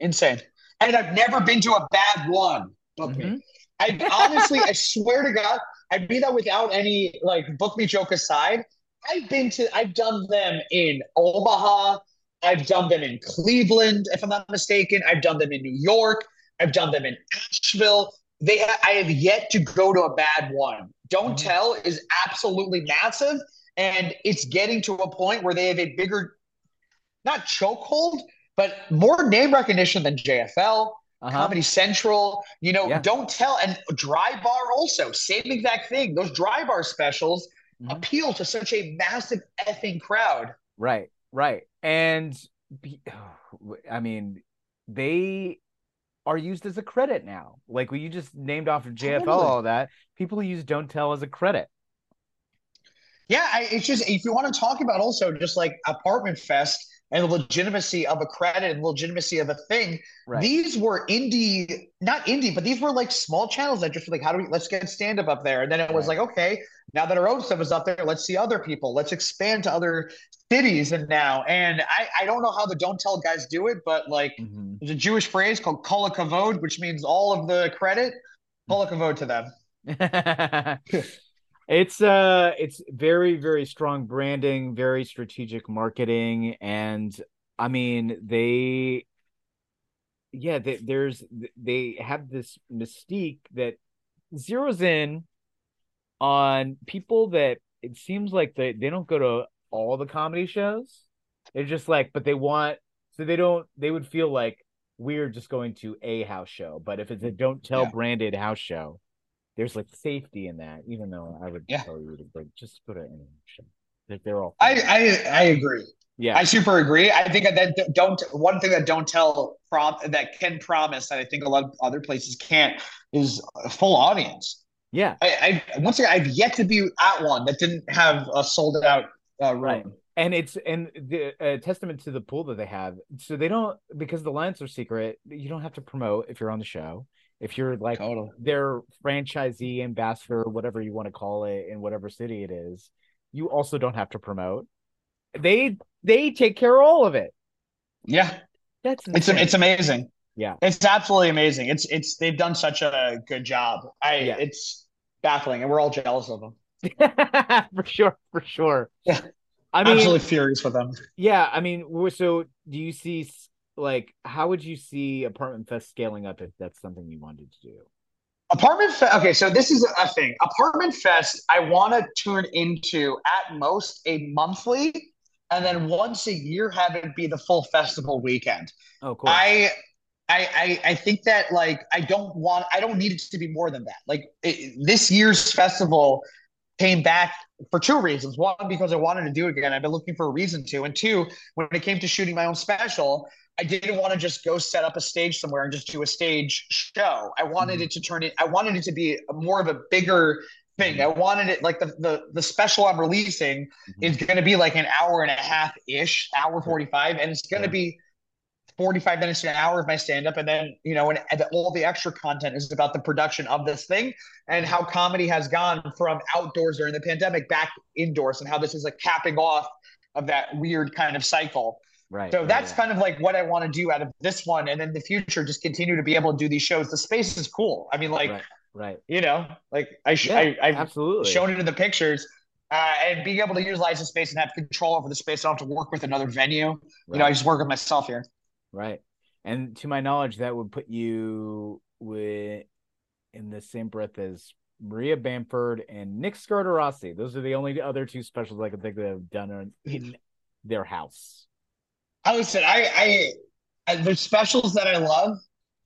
Insane. And I've never been to a bad one. Book me. Mhm. I honestly, I swear to God, I mean that without any like book me joke aside. I've been to, I've done them in Omaha. I've done them in Cleveland, if I'm not mistaken. I've done them in New York. I've done them in Asheville. They, ha- I have yet to go to a bad one. Don't Mhm. tell is absolutely massive, and it's getting to a point where they have a bigger, not chokehold, but more name recognition than JFL. Uh-huh. Comedy Central, you know, Yeah. don't tell. And Dry Bar also, same exact thing. Those Dry Bar specials Mhm. appeal to such a massive effing crowd. Right, right. And I mean, they are used as a credit now. Like when you just named off of JFL Totally. all that, people use Don't Tell as a credit. Yeah, I, it's just if you want to talk about also just like Apartment Fest and the legitimacy of a credit and legitimacy of a thing, Right. these were indie, not indie, but these were like small channels that just were like, how do we let's get stand up up there? And then it was Right. like, okay, now that our own stuff is up there, let's see other people, let's expand to other cities. And now, and I, I don't know how the Don't Tell guys do it, but like Mhm. there's a Jewish phrase called kol kavod, which means all of the credit. Kol kavod to them. it's uh it's very very strong branding very strategic marketing and i mean they yeah they, there's they have this mystique that zeroes in on people that it seems like they, they don't go to all the comedy shows. They're just like, but they want so they don't they would feel like we're just going to a house show. But if it's a don't tell Yeah. branded house show, there's like safety in that, even though I would Yeah. tell you to like just go to show. They're, they're all I, I I agree. yeah. I super agree. I think that don't one thing that don't tell prom that can promise that I think a lot of other places can't is a full audience. yeah. I, I once again I've yet to be at one that didn't have a sold out uh, room. Right. and it's and the uh, testament to the pool that they have so they don't because the lines are secret you don't have to promote if you're on the show if you're like Totally. their franchisee ambassador whatever you want to call it in whatever city it is you also don't have to promote they they take care of all of it Yeah, that's it's insane. it's amazing. yeah It's absolutely amazing. It's it's they've done such a good job. I Yeah. it's baffling, and we're all jealous of them. for sure for sure Yeah. i mean Absolutely furious with them. yeah i mean so do you see like how would you see apartment fest scaling up if that's something you wanted to do Apartment Fest. Okay, so this is a thing. Apartment Fest, I want to turn into at most a monthly, and then once a year have it be the full festival weekend. oh cool I, I, I, I think that like I don't want. I don't need it to be more than that. Like it, this year's festival came back for two reasons. One, because I wanted to do it again. I've been looking for a reason to, and two, when it came to shooting my own special, I didn't want to just go set up a stage somewhere and just do a stage show. I wanted Mhm. it to turn it. I wanted it to be more of a bigger thing. I wanted it like the the the special I'm releasing Mhm. is going to be like an hour and a half ish, hour forty five, and it's going to Yeah. be. 45 minutes to an hour of my stand up and then you know and, and all the extra content is about the production of this thing and how comedy has gone from outdoors during the pandemic back indoors and how this is like capping off of that weird kind of cycle right so that's right. kind of like what I want to do out of this one, and in the future, just continue to be able to do these shows. The space is cool. I mean, like right right you know, like I, sh- yeah I I've absolutely shown it in the pictures, uh, and being able to utilize the space and have control over the space. I don't have to work with another venue. You know, I just work with myself here. Right. And to my knowledge, that would put you with in the same breath as Maria Bamford and Nick Scarterossi. Those are the only other two specials I can think that have done in their house. I listen. I, I, I there's specials that I love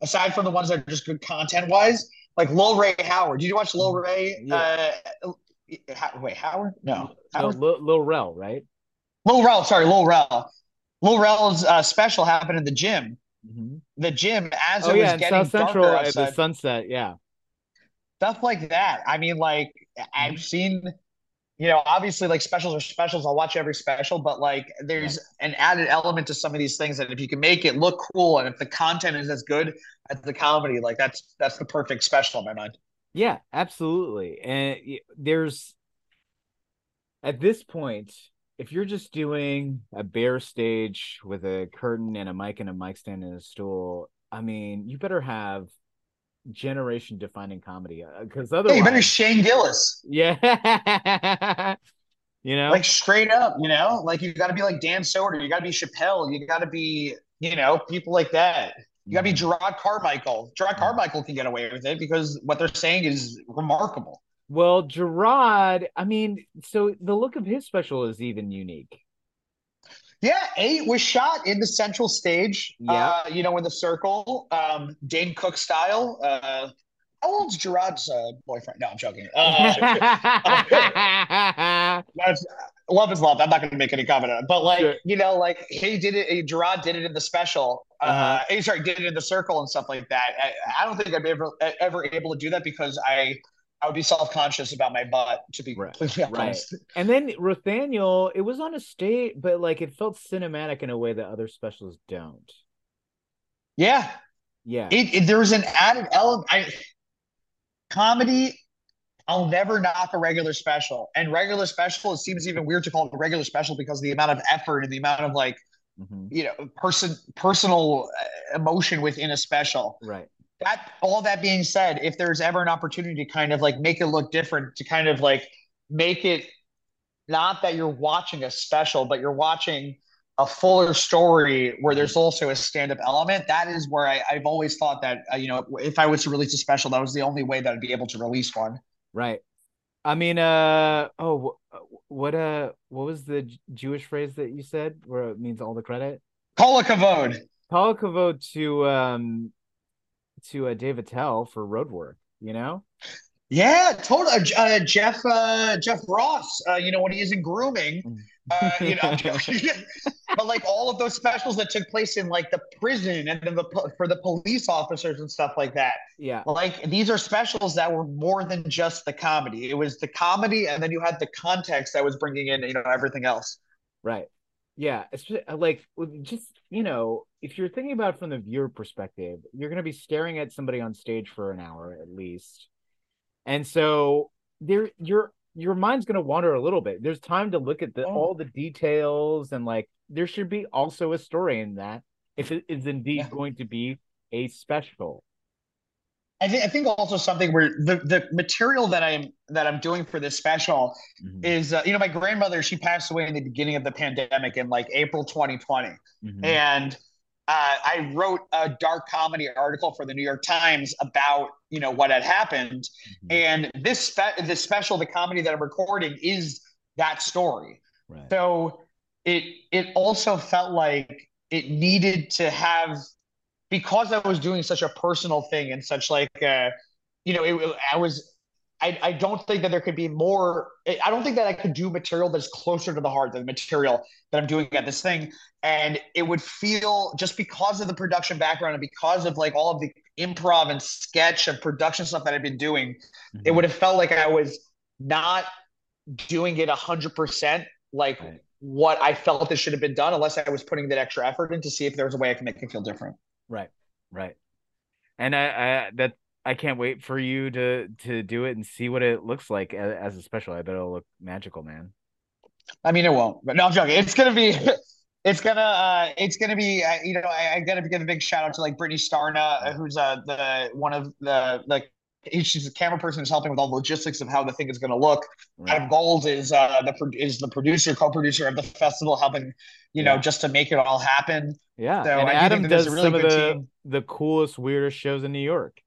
aside from the ones that are just good content wise. Like Lil Ray Howard. Did you watch Lil Ray? Yeah. Uh, Ho- wait, Howard? No, No, Lil, Lil Rel, right? Lil Rel. Sorry, Lil Rel. Lil Rel's uh, special happened in the gym. Mm-hmm. The gym as Oh it was yeah, in getting South Central darker at the sunset. Yeah. stuff like that. I mean, like I've seen, you know, obviously like specials are specials. I'll watch every special, but like there's an added element to some of these things that if you can make it look cool and if the content is as good as the comedy, like that's that's the perfect special in my mind. Yeah, absolutely. And there's at this point, if you're just doing a bare stage with a curtain and a mic and a mic stand and a stool, I mean, you better have generation defining comedy uh, because Hey, otherwise, you better Shane Gillis, yeah, you know, like straight up, you know, like you got to be like Dan Soder, you got to be Chappelle, you got to be, you know, people like that. You got to be mm-hmm. Jerrod Carmichael. Jerrod mm-hmm. Carmichael can get away with it because what they're saying is remarkable. well, Jerrod. I mean, so the look of his special is even unique. Yeah, eight was shot in the central stage. Yeah. Uh, you know, in the circle, um, Dane Cook style. Uh, how old's Jerrod's uh, boyfriend? No, I'm joking. Uh, that's, love is love. I'm not going to make any comment on it, but like Sure. you know, like he did it. Jerrod did it in the special. Uh, Uh-huh. he- sorry, did it in the circle and stuff like that. I, I don't think I'd be ever ever able to do that because I I would be self conscious about my butt. To be Right, completely right. And then Rothaniel, it was on a stage, but like it felt cinematic in a way that other specials don't. Yeah, Yeah. it, it there's an added element. I comedy. I'll never knock a regular special, and regular special. It seems even weird to call it a regular special because the amount of effort and the amount of like Mhm. you know person personal uh, emotion within a special. Right. That all that being said, if there's ever an opportunity to kind of like make it look different, to kind of like make it not that you're watching a special, but you're watching a fuller story where there's also a stand-up element. That is where I, I've always thought that uh, you know if I was to release a special, that was the only way that I'd be able to release one. Right. I mean, uh, oh, what, uh, what was the Jewish phrase that you said where it means all the credit? Kol hakavod. Kol hakavod to um to uh, Dave Attell for road work. You know. Yeah, totally. Uh, uh, Jeff uh, Jeff Ross. Uh, you know when he is in grooming. Mm. Uh, you know, but like all of those specials that took place in like the prison and then the for the police officers and stuff like that. Yeah. Like these are specials that were more than just the comedy. It was the comedy, and then you had the context that was bringing in you know everything else. Right. Yeah. It's just, uh, like just you know if you're thinking about it from the viewer perspective, you're going to be staring at somebody on stage for an hour at least, and so there you're your mind's going to wander a little bit. There's time to look at the oh. all the details and like there should be also a story in that if it is indeed yeah. going to be a special. I think I think also something where the the material that I'm that I'm doing for this special mm-hmm. is uh, you know my grandmother she passed away in the beginning of the pandemic in like April 2020 mm-hmm. and uh, I wrote a dark comedy article for the New York Times about you know what had happened, mm-hmm. and this spe- this special, the comedy that I'm recording, is that story. Right. So it it also felt like it needed to have because I was doing such a personal thing and such like uh, you know it, I was I, I don't think that there could be more. I don't think that I could do material that's closer to the heart than the material that I'm doing at this thing. And it would feel just because of the production background and because of like all of the improv and sketch and production stuff that I've been doing, mm-hmm. it would have felt like I was not doing it a hundred percent like right. what I felt it should have been done, unless I was putting that extra effort in to see if there was a way I can make it feel different. Right. Right. And I, I that I can't wait for you to to do it and see what it looks like as, as a special. I bet it'll look magical, man. I mean, it won't, but no, I'm joking. It's gonna be, it's gonna, uh, it's gonna be. Uh, you know, I, I, gotta give a big shout out to like Brittany Starna, who's uh the one of the like. She's a camera person who's helping with all the logistics of how the thing is going to look. Right. Adam Gold is uh, the is the producer, co-producer of the festival, helping you know just to make it all happen. Yeah, so and I Adam does really some of the team. the coolest, weirdest shows in New York.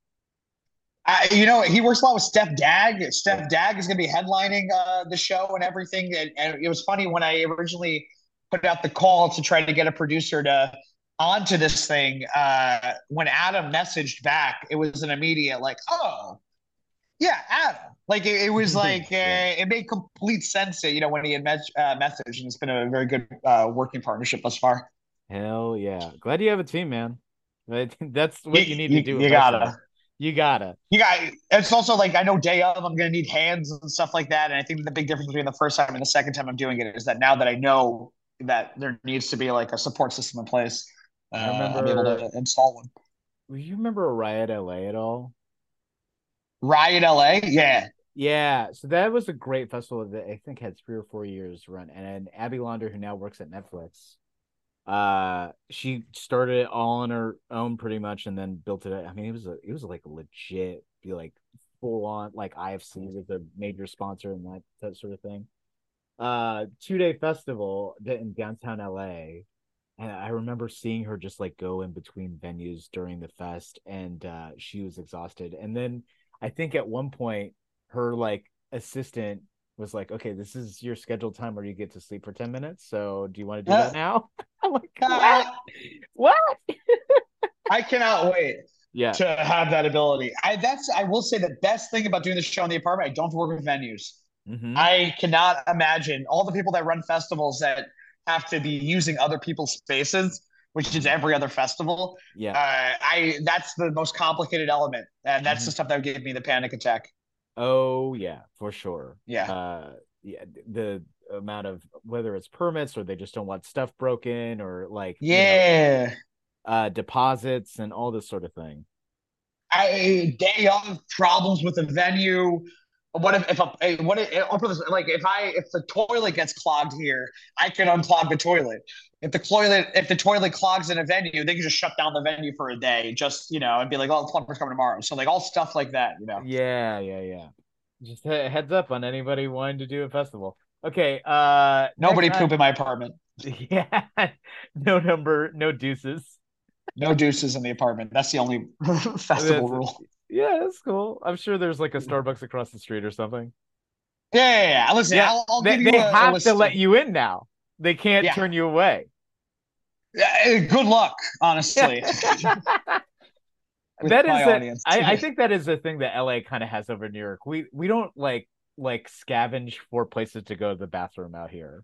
I, you know, he works a lot with Steph Dagg. Steph Dagg is going to be headlining uh, the show and everything. And, and, it was funny when I originally put out the call to try to get a producer to onto this thing. Uh, when Adam messaged back, it was an immediate like, "Oh, yeah, Adam." Like it, it was like uh, it made complete sense. That, You know, when he had mes- uh, messaged, and it's been a very good uh, working partnership thus far. Hell yeah! Glad you have a team, man. That's what you, you need to do. You gotta. You gotta. You got. It's also like I know day of I'm gonna need hands and stuff like that, and I think the big difference between the first time and the second time I'm doing it is that now that I know that there needs to be like a support system in place, uh, I remember, I'm able to install one. You remember Riot LA at all? Riot LA, yeah, yeah. So that was a great festival that I think had three or four years run, and Abby Launder, who now works at Netflix, uh she started it all on her own pretty much and then built it i mean it was a it was like legit be like full on like ifc was a major sponsor and that that sort of thing uh two day festival in downtown la and i remember seeing her just like go in between venues during the fest and uh she was exhausted and then i think at one point her like assistant was like, okay, this is your scheduled time where you get to sleep for 10 minutes. So do you want to do uh, that now? I'm like, what? what? I cannot wait. Yeah. To have that ability. I that's I will say the best thing about doing the show in the apartment, I don't work with venues. Mm-hmm. I cannot imagine all the people that run festivals that have to be using other people's spaces, which is every other festival. Yeah. Uh, I that's the most complicated element. And that's mm-hmm. the stuff that would give me the panic attack. Oh yeah, for sure. Yeah. Uh, yeah. The amount of whether it's permits or they just don't want stuff broken or like yeah, you know, uh, deposits and all this sort of thing. I day of problems with the venue. What if if a, what if, I'll put this like if I if the toilet gets clogged here, I can unclog the toilet if the toilet if the toilet clogs in a venue, they can just shut down the venue for a day, just you know, and be like, "Oh, the plumber's coming tomorrow." So like all stuff like that, you know. Yeah, yeah, yeah. Just heads up on anybody wanting to do a festival. Okay. Uh, nobody poop in my apartment. Yeah. no number, no deuces. No deuces in the apartment. That's the only festival rule. Yeah, that's cool. I'm sure there's like a Starbucks across the street or something. Yeah, yeah, yeah. Listen, Yeah, I'll, I'll they, they a, a have list to let you in now. They can't Yeah. turn you away. Yeah, good luck, honestly. that is a-. I, I think that is the thing that LA kind of has over New York. We we don't like like scavenge for places to go to the bathroom out here.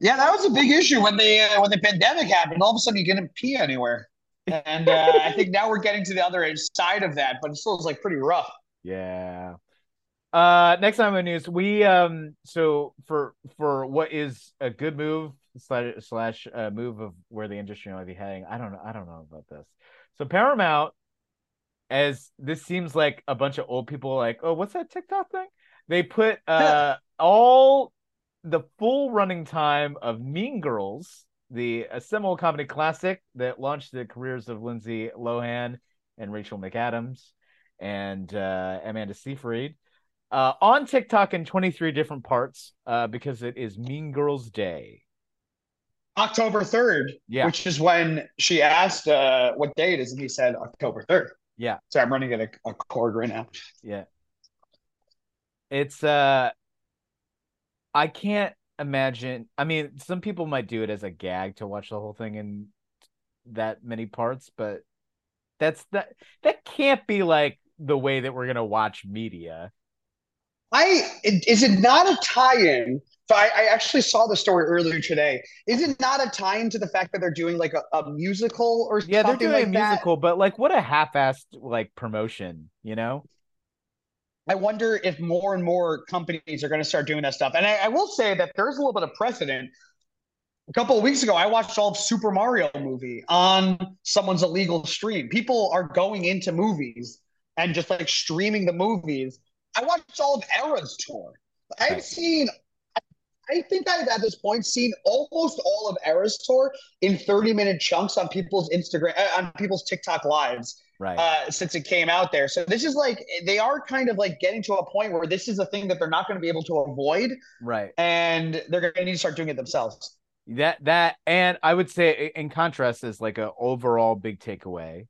Yeah, that was a big issue when the uh, when the pandemic happened. All of a sudden, you couldn't pee anywhere, and uh, I think now we're getting to the other side of that, but it still is like pretty rough. Yeah. Uh, next time on news, we um so for for what is a good move slash slash uh, move of where the industry might be heading. I don't know. I don't know about this. So Paramount, as this seems like a bunch of old people, like, oh, what's that TikTok thing? They put uh all the full running time of Mean Girls, the a seminal comedy classic that launched the careers of Lindsay Lohan and Rachel McAdams and uh, Amanda Seyfried uh, on TikTok in 23 different parts uh, because it is Mean Girls Day. October third, Yeah. which is when she asked uh, what day it is, and he said October third. Yeah. So I'm running at a, a cord right now. Yeah. It's uh I can't imagine. I mean, some people might do it as a gag to watch the whole thing in that many parts, but that's that that can't be like the way that we're gonna watch media. I is it not a tie-in? So I, I actually saw the story earlier today. Is it not a tie-in to the fact that they're doing like a, a musical or Yeah, they're doing like a that? musical, but like what a half-assed like promotion, you know? I wonder if more and more companies are going to start doing that stuff. And I, I will say that there's a little bit of precedent. A couple of weeks ago, I watched all of Super Mario movie on someone's illegal stream. People are going into movies and just like streaming the movies. I watched all of Eras tour. I've seen, I think I've at this point seen almost all of Eras tour in 30 minute chunks on people's Instagram, uh, on people's TikTok lives Right. uh, since it came out there. So this is like they are kind of like getting to a point where this is a thing that they're not going to be able to avoid, right. and they're going to need to start doing it themselves. That that and I would say in contrast is like a overall big takeaway.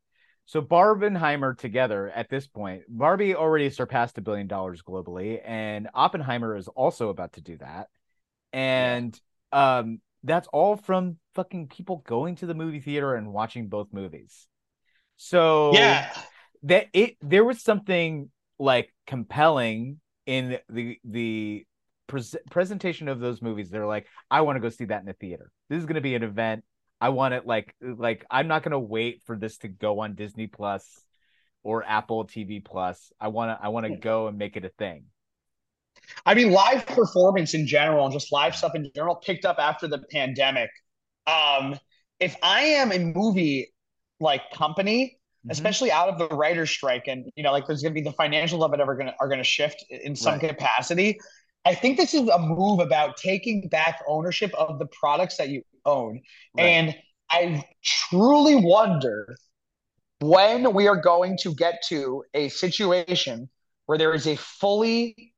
So Barbenheimer together at this point, Barbie already surpassed a billion dollars globally, and Oppenheimer is also about to do that. And um that's all from fucking people going to the movie theater and watching both movies. So Yeah, that it there was something like compelling in the the pres- presentation of those movies. They're like i want to go see that in the theater. This is going to be an event. I want it like like i'm not going to wait for this to go on disney plus or apple tv plus. I want to i want to go and make it a thing. I mean, live performance in general and just live stuff in general picked up after the pandemic. Um, if I am a movie like company, Mhm. especially out of the writer's strike, and you know, like there's going to be the financials of it are going to are going to shift in some Right. capacity. I think this is a move about taking back ownership of the products that you own, Right. and I truly wonder when we are going to get to a situation where there is a fully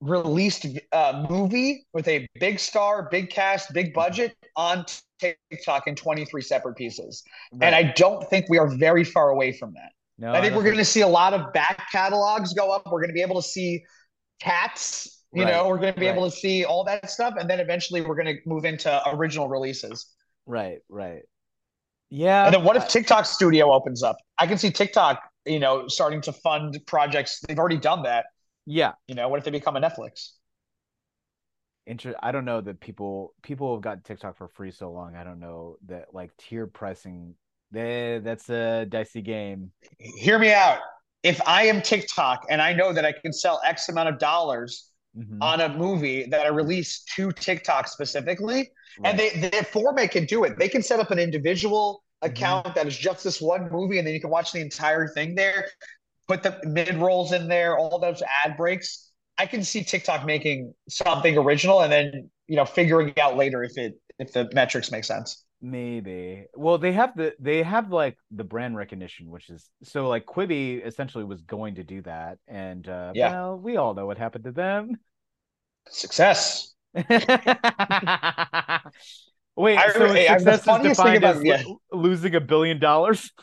released uh, movie with a big star, big cast, big budget on TikTok in 23 separate pieces. And I don't think we are very far away from that. no, I think don't we're going to see a lot of back catalogs go up. We're going to be able to see cats, you Right, know, we're going to be able to see all that stuff. And then eventually we're going to move into original releases. right right yeah And then what if TikTok Studio opens up? I can see TikTok, you know, starting to fund projects. They've already done that. Yeah You know, what if they become a Netflix? inter- I don't know that people people have got TikTok for free so long. I don't know that like tier pricing. They, that's a dicey game. Hear me out. If I am TikTok and I know that I can sell X amount of dollars Mhm. on a movie that I release to TikTok specifically, and Right. they the format can do it. They can set up an individual Mm-hmm. account that is just this one movie, and then you can watch the entire thing there. Put the mid rolls in there, all those ad breaks. I can see TikTok making something original, and then you know figuring out later if it if the metrics make sense. Maybe. Well, they have the they have like the brand recognition, which is so like Quibi essentially was going to do that, and uh, Yeah. well, we all know what happened to them. Success. Wait, I- so hey, the success is funniest thing defined about- as yeah. losing a billion dollars?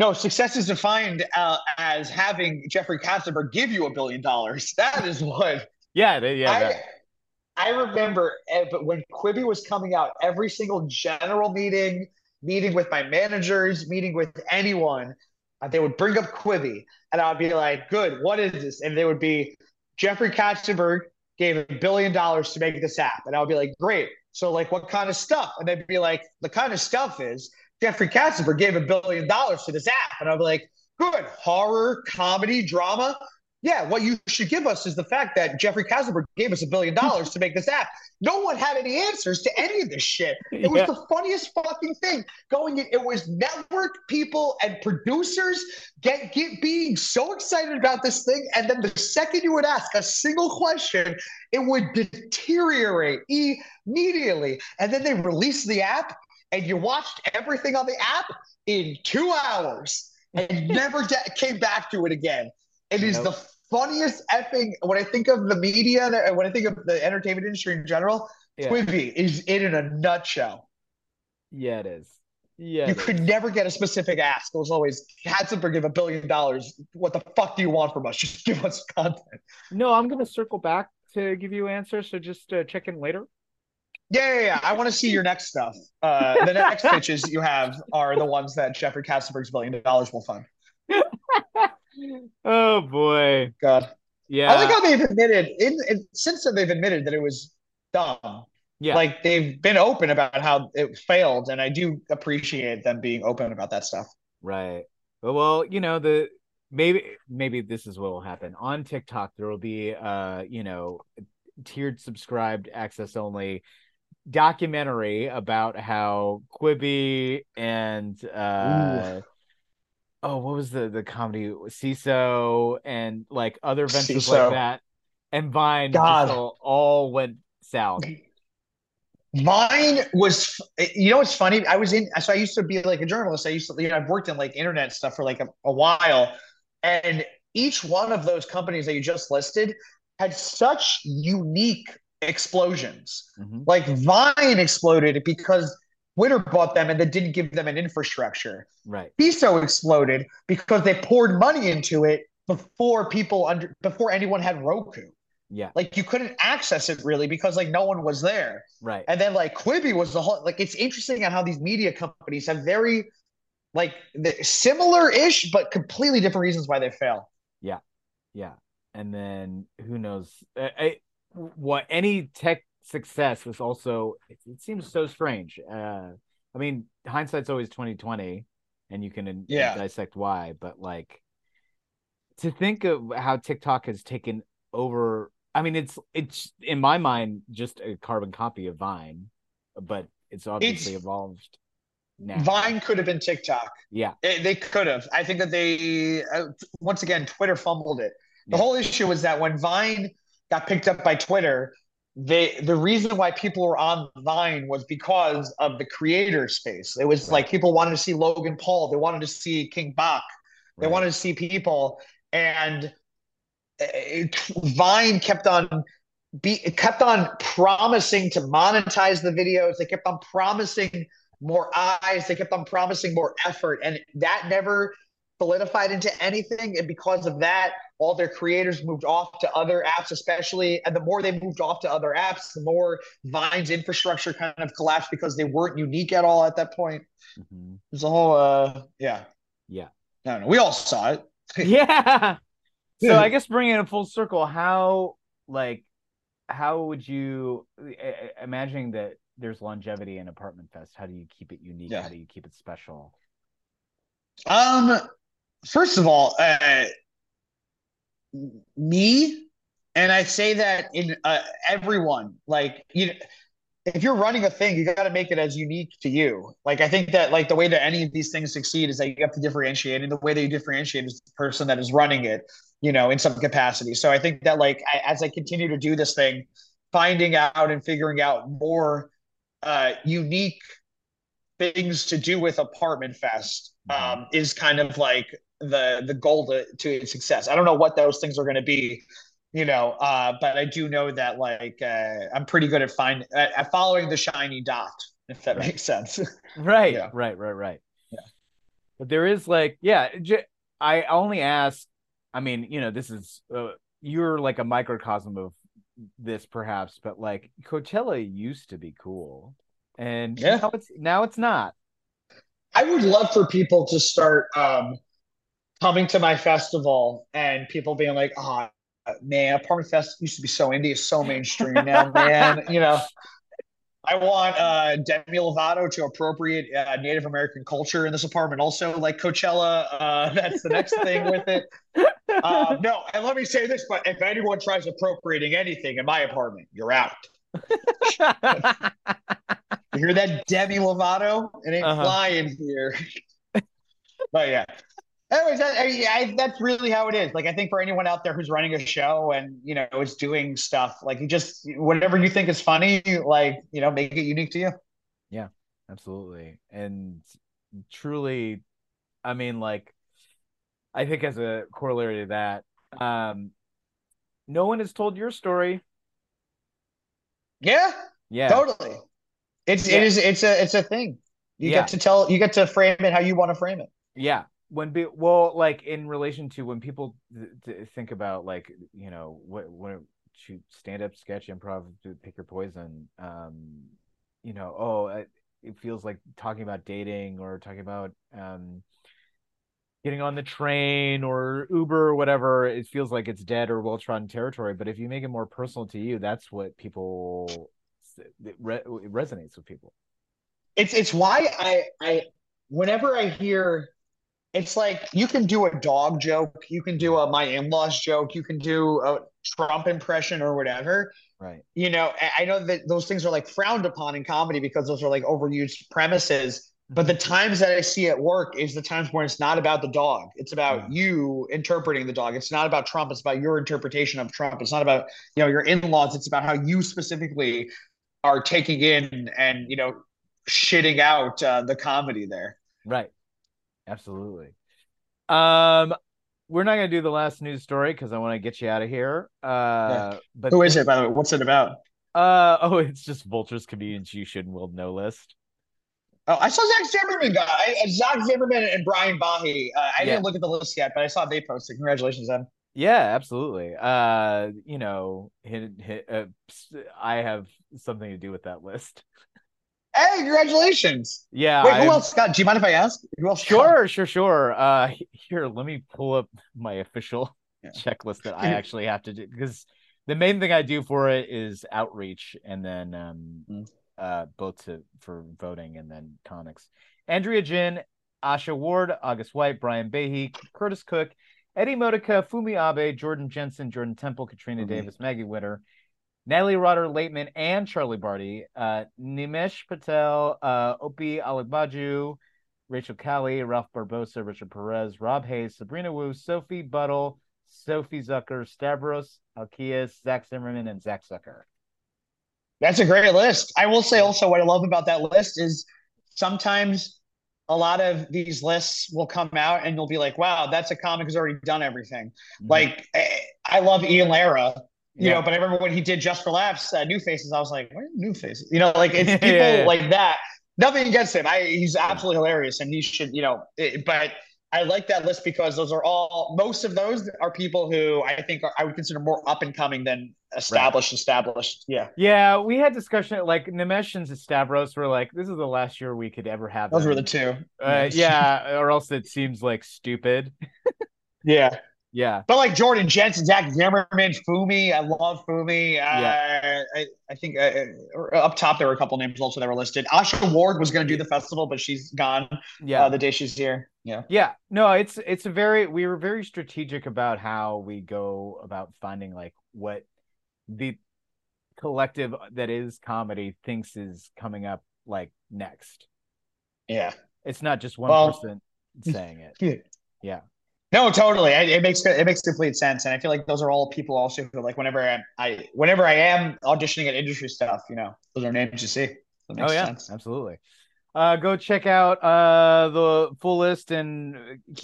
No, success is defined uh, as having Jeffrey Katzenberg give you a billion dollars. That is what Yeah, they, yeah. I, that- I remember, eh, but when Quibi was coming out, every single general meeting, meeting with my managers, meeting with anyone, uh, they would bring up Quibi, and I'd be like, "Good, what is this?" And they would be, "Jeffrey Katzenberg gave a billion dollars to make this app," and I would be like, "Great." So, like, what kind of stuff? And they'd be like, "The kind of stuff is Jeffrey Katzenberg gave a billion dollars to this app," and I'm like, "Good, horror, comedy, drama." Yeah, what you should give us is the fact that Jeffrey Katzenberg gave us a billion dollars to make this app. No one had any answers to any of this shit. It was Yeah. the funniest fucking thing. Going in, it was network people and producers get, get being so excited about this thing, and then the second you would ask a single question, it would deteriorate immediately. And then they released the app, and you watched everything on the app in two hours and never de- came back to it again. It is Nope. the funniest effing. When I think of the media and when I think of the entertainment industry in general, Yeah. Quibi is it in a nutshell. yeah, it is. Yeah, You could is. never get a specific ask. It was always Katzenberg give a billion dollars. What the fuck do you want from us? Just give us content. No, I'm gonna circle back to give you answers. So just uh, check in later. Yeah, yeah, yeah. I want to see your next stuff. Uh, the next pitches you have are the ones that Jeffrey Katzenberg's billion dollars will fund. Oh boy. God. Yeah. I like how they've admitted in, in since then they've admitted that it was dumb. yeah. Like they've been open about how it failed, and I do appreciate them being open about that stuff. Right. Well, well, you know, the maybe maybe this is what will happen. On TikTok, there will be uh, you know, tiered subscribed access only documentary about how Quibi and uh oh, what was the the comedy Seeso and like other ventures Seeso. like that and Vine all, all went south. Vine was, you know, what's funny? I was in, so I used to be like a journalist. I used to, you know, I've worked in like internet stuff for like a, a while. And each one of those companies that you just listed had such unique explosions. Mhm. Like Vine exploded because Twitter bought them and they didn't give them an infrastructure. Right. Seeso exploded because they poured money into it before people under, before anyone had Roku. Yeah. Like you couldn't access it really because like no one was there. Right. And then like Quibi was the whole like it's interesting how these media companies have very like the, similar-ish but completely different reasons why they fail. Yeah. Yeah. And then who knows? I, what any tech success was also it, it seems so strange. Uh I mean, hindsight's always 2020 and you can Yeah. dissect why, but like to think of how TikTok has taken over I mean, it's it's in my mind just a carbon copy of Vine, but it's obviously It's- evolved now. Vine could have been TikTok. Yeah. They, they could have. I think that they uh, once again Twitter fumbled it. The Yeah. whole issue was that when Vine got picked up by Twitter, they the reason why people were on Vine was because of the creator space. It was Right. like people wanted to see Logan Paul, they wanted to see King Bach, they Right. wanted to see people, and eh, it, Vine kept on be it kept on promising to monetize the videos. They kept on promising more eyes. They kept on promising more effort, and that never solidified into anything. And because of that, all their creators moved off to other apps, especially. And the more they moved off to other apps, the more Vine's infrastructure kind of collapsed because they weren't unique at all at that point. Mhm. There's a whole, uh, yeah, Yeah. I don't know. We all saw it. yeah. So I guess bringing it full circle, how like how would you imagining that there's longevity in Apartment Fest? How do you keep it unique? Yeah. How do you keep it special? Um, first of all, uh, me, and I say that in uh, everyone, like you, if you're running a thing, you got to make it as unique to you. Like I think that like the way that any of these things succeed is that you have to differentiate, and the way that you differentiate is the person that is running it, you know, in some capacity. So I think that like I, as I continue to do this thing, finding out and figuring out more uh, unique things to do with Apartment Fest um, is kind of like the the goal to, to success. I don't know what those things are going to be, you know, uh, but I do know that like uh, I'm pretty good at find at, at following the shiny dot, if that Right. makes sense. Right, Yeah. right, right, right. Yeah. But there is like, yeah, j- I only ask. I mean, you know, this is uh, you're like a microcosm of this perhaps, but like Coachella used to be cool, and Yeah. now it's now it's not. I would love for people to start um, coming to my festival and people being like, "Oh, man, Apartment Fest used to be so indie, it's so mainstream now, man." You know, I want uh, Demi Lovato to appropriate uh, Native American culture in this apartment, also like Coachella. Uh, that's the next thing with it. Uh, no, and let me say this: but if anyone tries appropriating anything in my apartment, you're out. You hear that, Demi Lovato? It ain't Uh-huh. flying here. but yeah. Anyways, that, I, I, that's really how it is. Like, I think for anyone out there who's running a show and you know is doing stuff, like you just whatever you think is funny, like you know, make it unique to you. Yeah, absolutely. And truly, I mean, like, I think as a corollary to that, um, no one has told your story. Yeah, Yeah. totally. It's Yeah. it is it's a it's a thing. You Yeah. get to tell you get to frame it how you want to frame it. Yeah. When be well, like in relation to when people th- th- think about like you know what when shoot stand up sketch improv pick your poison um you know oh it, it feels like talking about dating or talking about um getting on the train or Uber or whatever it feels like it's dead or well trodden territory. But if you make it more personal to you that's what people it, re- it resonates with people. It's it's why I I whenever I hear it's like you can do a dog joke, you can do a my in-laws joke, you can do a Trump impression or whatever. right You know, I- know that those things are like frowned upon in comedy because those are like overused premises. But the times that I see it work is the times when it's not about the dog. It's about Yeah. you interpreting the dog. It's not about Trump. It's about your interpretation of Trump. It's not about, you know, your in-laws. It's about how you specifically are taking in and, you know, shitting out uh, the comedy there. Right. Absolutely. Um, we're not gonna do the last news story because I want to get you out of here. Uh, but Who is it, by the way? What's it about? Uh, oh, it's just Vulture's comedians you should and will know list. Oh, I saw Zach Zimmerman guy. I, Zach Zimmerman and Brian Bahe. Uh, I Yeah. didn't look at the list yet, but I saw they posted. Congratulations, them. Yeah, absolutely. Uh, you know, hit, hit, uh, I have something to do with that list. Hey, congratulations. Yeah, Wait, who I'm- else got? Do you mind if I ask? Who else? got- Sure, sure, sure. Uh, here, let me pull up my official Yeah. checklist that I actually have to do because the main thing I do for it is outreach and then um Mm. uh both to for voting and then comics. Andrea Jin, Asha Ward, August White, Brian Bahe, Curtis Cook, Eddie Modica, Fumi Abe, Jordan Jensen, Jordan Temple, Katrina Fumi. Davis, Maggie Witter, Natalie Rotter, Laitman, and Charlie Barty, uh, Nimesh Patel, uh, Opi Aligbaju, Rachel Kaly, Ralph Barbosa, Richard Perez, Rob Hayes, Sabrina Wu, Sophie Buddle, Sophie Zucker, Stavros Halkias, Zach Zimmerman, and Zach Zucker. That's a great list. I will say also what I love about that list is sometimes a lot of these lists will come out and you'll be like, wow, that's a comic who's already done everything. Like, eh, I love Ian Lara, you Yeah. know, but I remember when he did Just for Laughs, uh, New Faces, I was like, what are New Faces? You know, like it's people yeah, like that. Nothing against him. I he's absolutely hilarious and he should, you know, it, but I like that list because those are all most of those are people who I think are, I would consider more up and coming than established, established. Yeah. Yeah, we had discussion like Nimesh and Stavros were like, this is the last year we could ever have. Those them. were the two. Uh, yeah, or else it seems like stupid. Yeah. Yeah, But like Jordan Jensen, Zach Zimmerman, Fumi, I love Fumi. Uh, Yeah. I, I think uh, uh, up top there were a couple names also that were listed. Asha Ward was going to do the festival, but she's gone yeah. uh, the day she's here. Yeah. Yeah, no, it's it's a very we were very strategic about how we go about finding like what the collective that is comedy thinks is coming up like next. Yeah. It's not just one Well- person saying it. Yeah. No, totally. I, it makes it makes complete sense, and I feel like those are all people also who like whenever I, I whenever I am auditioning at industry stuff, you know, those are names you see. Makes Oh yeah, sense. absolutely. Uh, go check out uh the full list and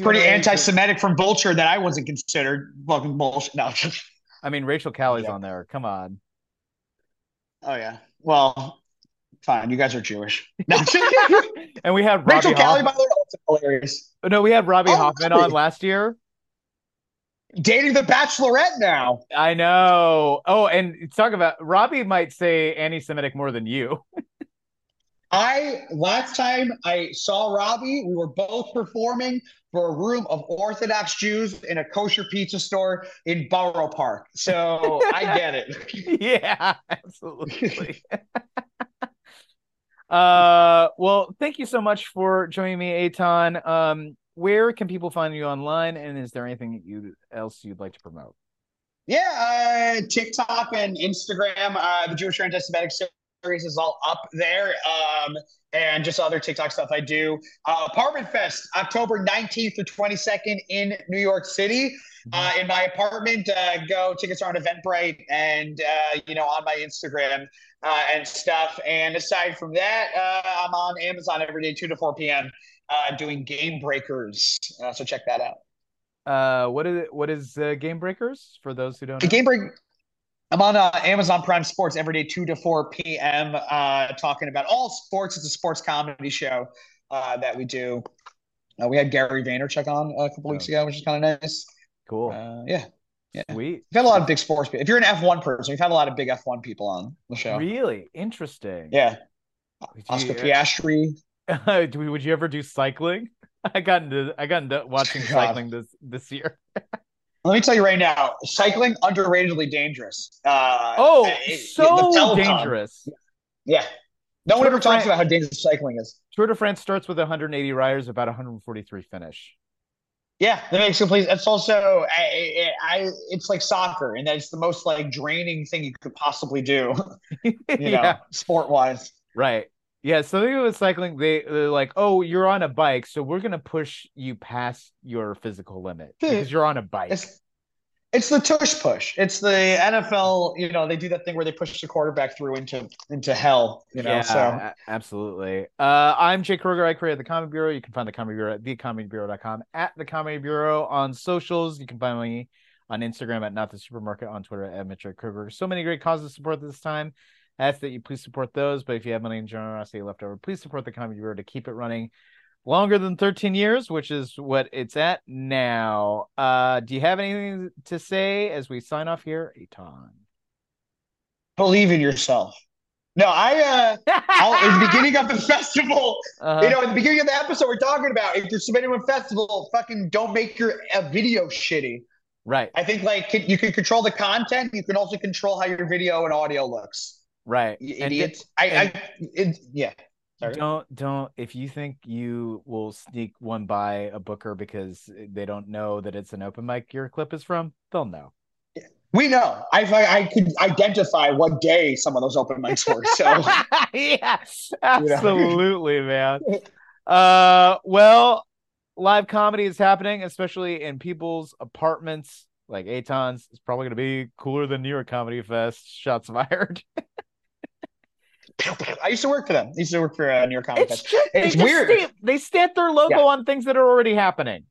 pretty Q&A. anti-Semitic from Vulture that I wasn't considered. Fucking bullshit. No. I mean, Rachel Kaly's Yeah. on there. Come on. oh yeah. Well, fine. You guys are Jewish. No. And we had Rachel Robbie Kaly, by the way, hilarious. Oh, no, we had Robbie Oh, Hoffman really? on last year. dating the Bachelorette now. I know. Oh, and talk about Robbie might say anti-Semitic more than you. I last time I saw Robbie, we were both performing for a room of Orthodox Jews in a kosher pizza store in Borough Park. So I get it. yeah, absolutely. Uh, well, thank you so much for joining me, Eitan. Um, where can people find you online, and is there anything you else you'd like to promote? Yeah, uh, TikTok and Instagram. Uh, the Jewish Anti-Semitic series is all up there. Um, and just other TikTok stuff I do. Uh, Apartment Fest, October 19th to 22nd in New York City. Mm-hmm. Uh, in my apartment, uh, go tickets are on Eventbrite and uh, you know on my Instagram uh, and stuff. And aside from that, uh, I'm on Amazon every day, two to four p.m. doing Game Breakers. so check that out. Uh, what is it? What is Game Breakers for those who don't? The Game Break I'm on uh, Amazon Prime Sports every day, 2 to 4 p.m., uh, talking about all sports. It's a sports comedy show uh, that we do. Uh, we had Gary Vaynerchuk on a couple weeks oh. ago, which is kind of nice. Cool. Uh, yeah. Yeah. Sweet. We've had a lot of big sports. People. If you're an F1 person, we've had a lot of big F1 people on the show. Really interesting. Yeah. Would Oscar you, Piastri. would you ever do cycling? I got into I got into watching cycling this this year. Let me tell you right now, cycling underratedly dangerous. Uh, oh, it, so dangerous. Yeah. No Tour one ever talks about how dangerous cycling is. Tour de France starts with 180 riders, about 143 finish. Yeah, that makes complete. It's also, I, I, it's like soccer, and that's the most like draining thing you could possibly do. you yeah. sport wise. Right. Yeah. So they with cycling, they they're like, oh, you're on a bike, so we're gonna push you past your physical limit because you're on a bike. It's, it's the tush push. It's the NFL. You know, they do that thing where they push the quarterback through into into hell. You know, yeah, so absolutely. Uh, I'm Jake Kroeger. I created the Comedy Bureau. You can find the Comedy Bureau at thecomedybureau.com, at the Comedy Bureau on socials. You can find me on Instagram at not the supermarket, on Twitter at Mitch Kroger. So many great causes to support this time ask that you please support those. But if you have money and generosity left over, please support the Comedy to keep it running longer than 13 years, which is what it's at now. Uh, do you have anything to say as we sign off here, Eitan? Believe in yourself. No, I uh at the beginning of the festival, uh-huh. you know, at the beginning of the episode, we're talking about if you're submitting a festival, fucking don't make your uh, video shitty. Right. I think like you can control the content. You can also control how your video and audio looks. Right. You idiots. I, I, it, yeah. Sorry. Don't don't if you think you will sneak one by a booker because they don't know that it's an open mic your clip is from, they'll know. We know. I I could identify what day some of those open mics were. So yeah, absolutely, you know? man. Uh, well, live comedy is happening, especially in people's apartments. Like Eitan's, it's probably going to be cooler than New York Comedy Fest. Shots fired. I used to work for them. I used to work for uh, New York Comic It's, it's weird. Stamp, they stamp their logo yeah. on things that are already happening.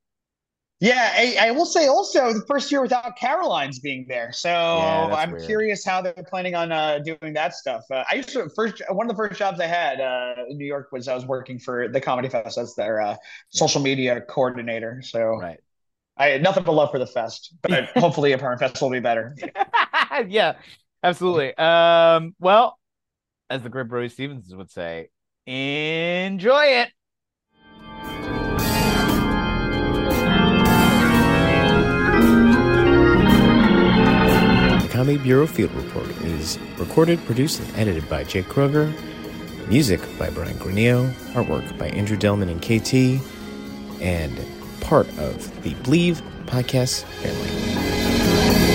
Yeah, I, I, will say also the first year without Caroline's being there, so yeah, I'm weird. curious how they're planning on uh, doing that stuff. Uh, I used to first one of the first jobs I had uh, in New York was I was working for the Comedy Fest as their uh, social media coordinator. So right. I had nothing but love for the fest, but hopefully Apartment Fest will be better. yeah, absolutely. Um, well, as the great Brody Stevens would say, enjoy it. The Comedy Bureau Field Report is recorded, produced, and edited by Jake Kroeger. Music by Brian Granillo. Artwork by Andrew Delman and KT. And part of the Bleav podcast family.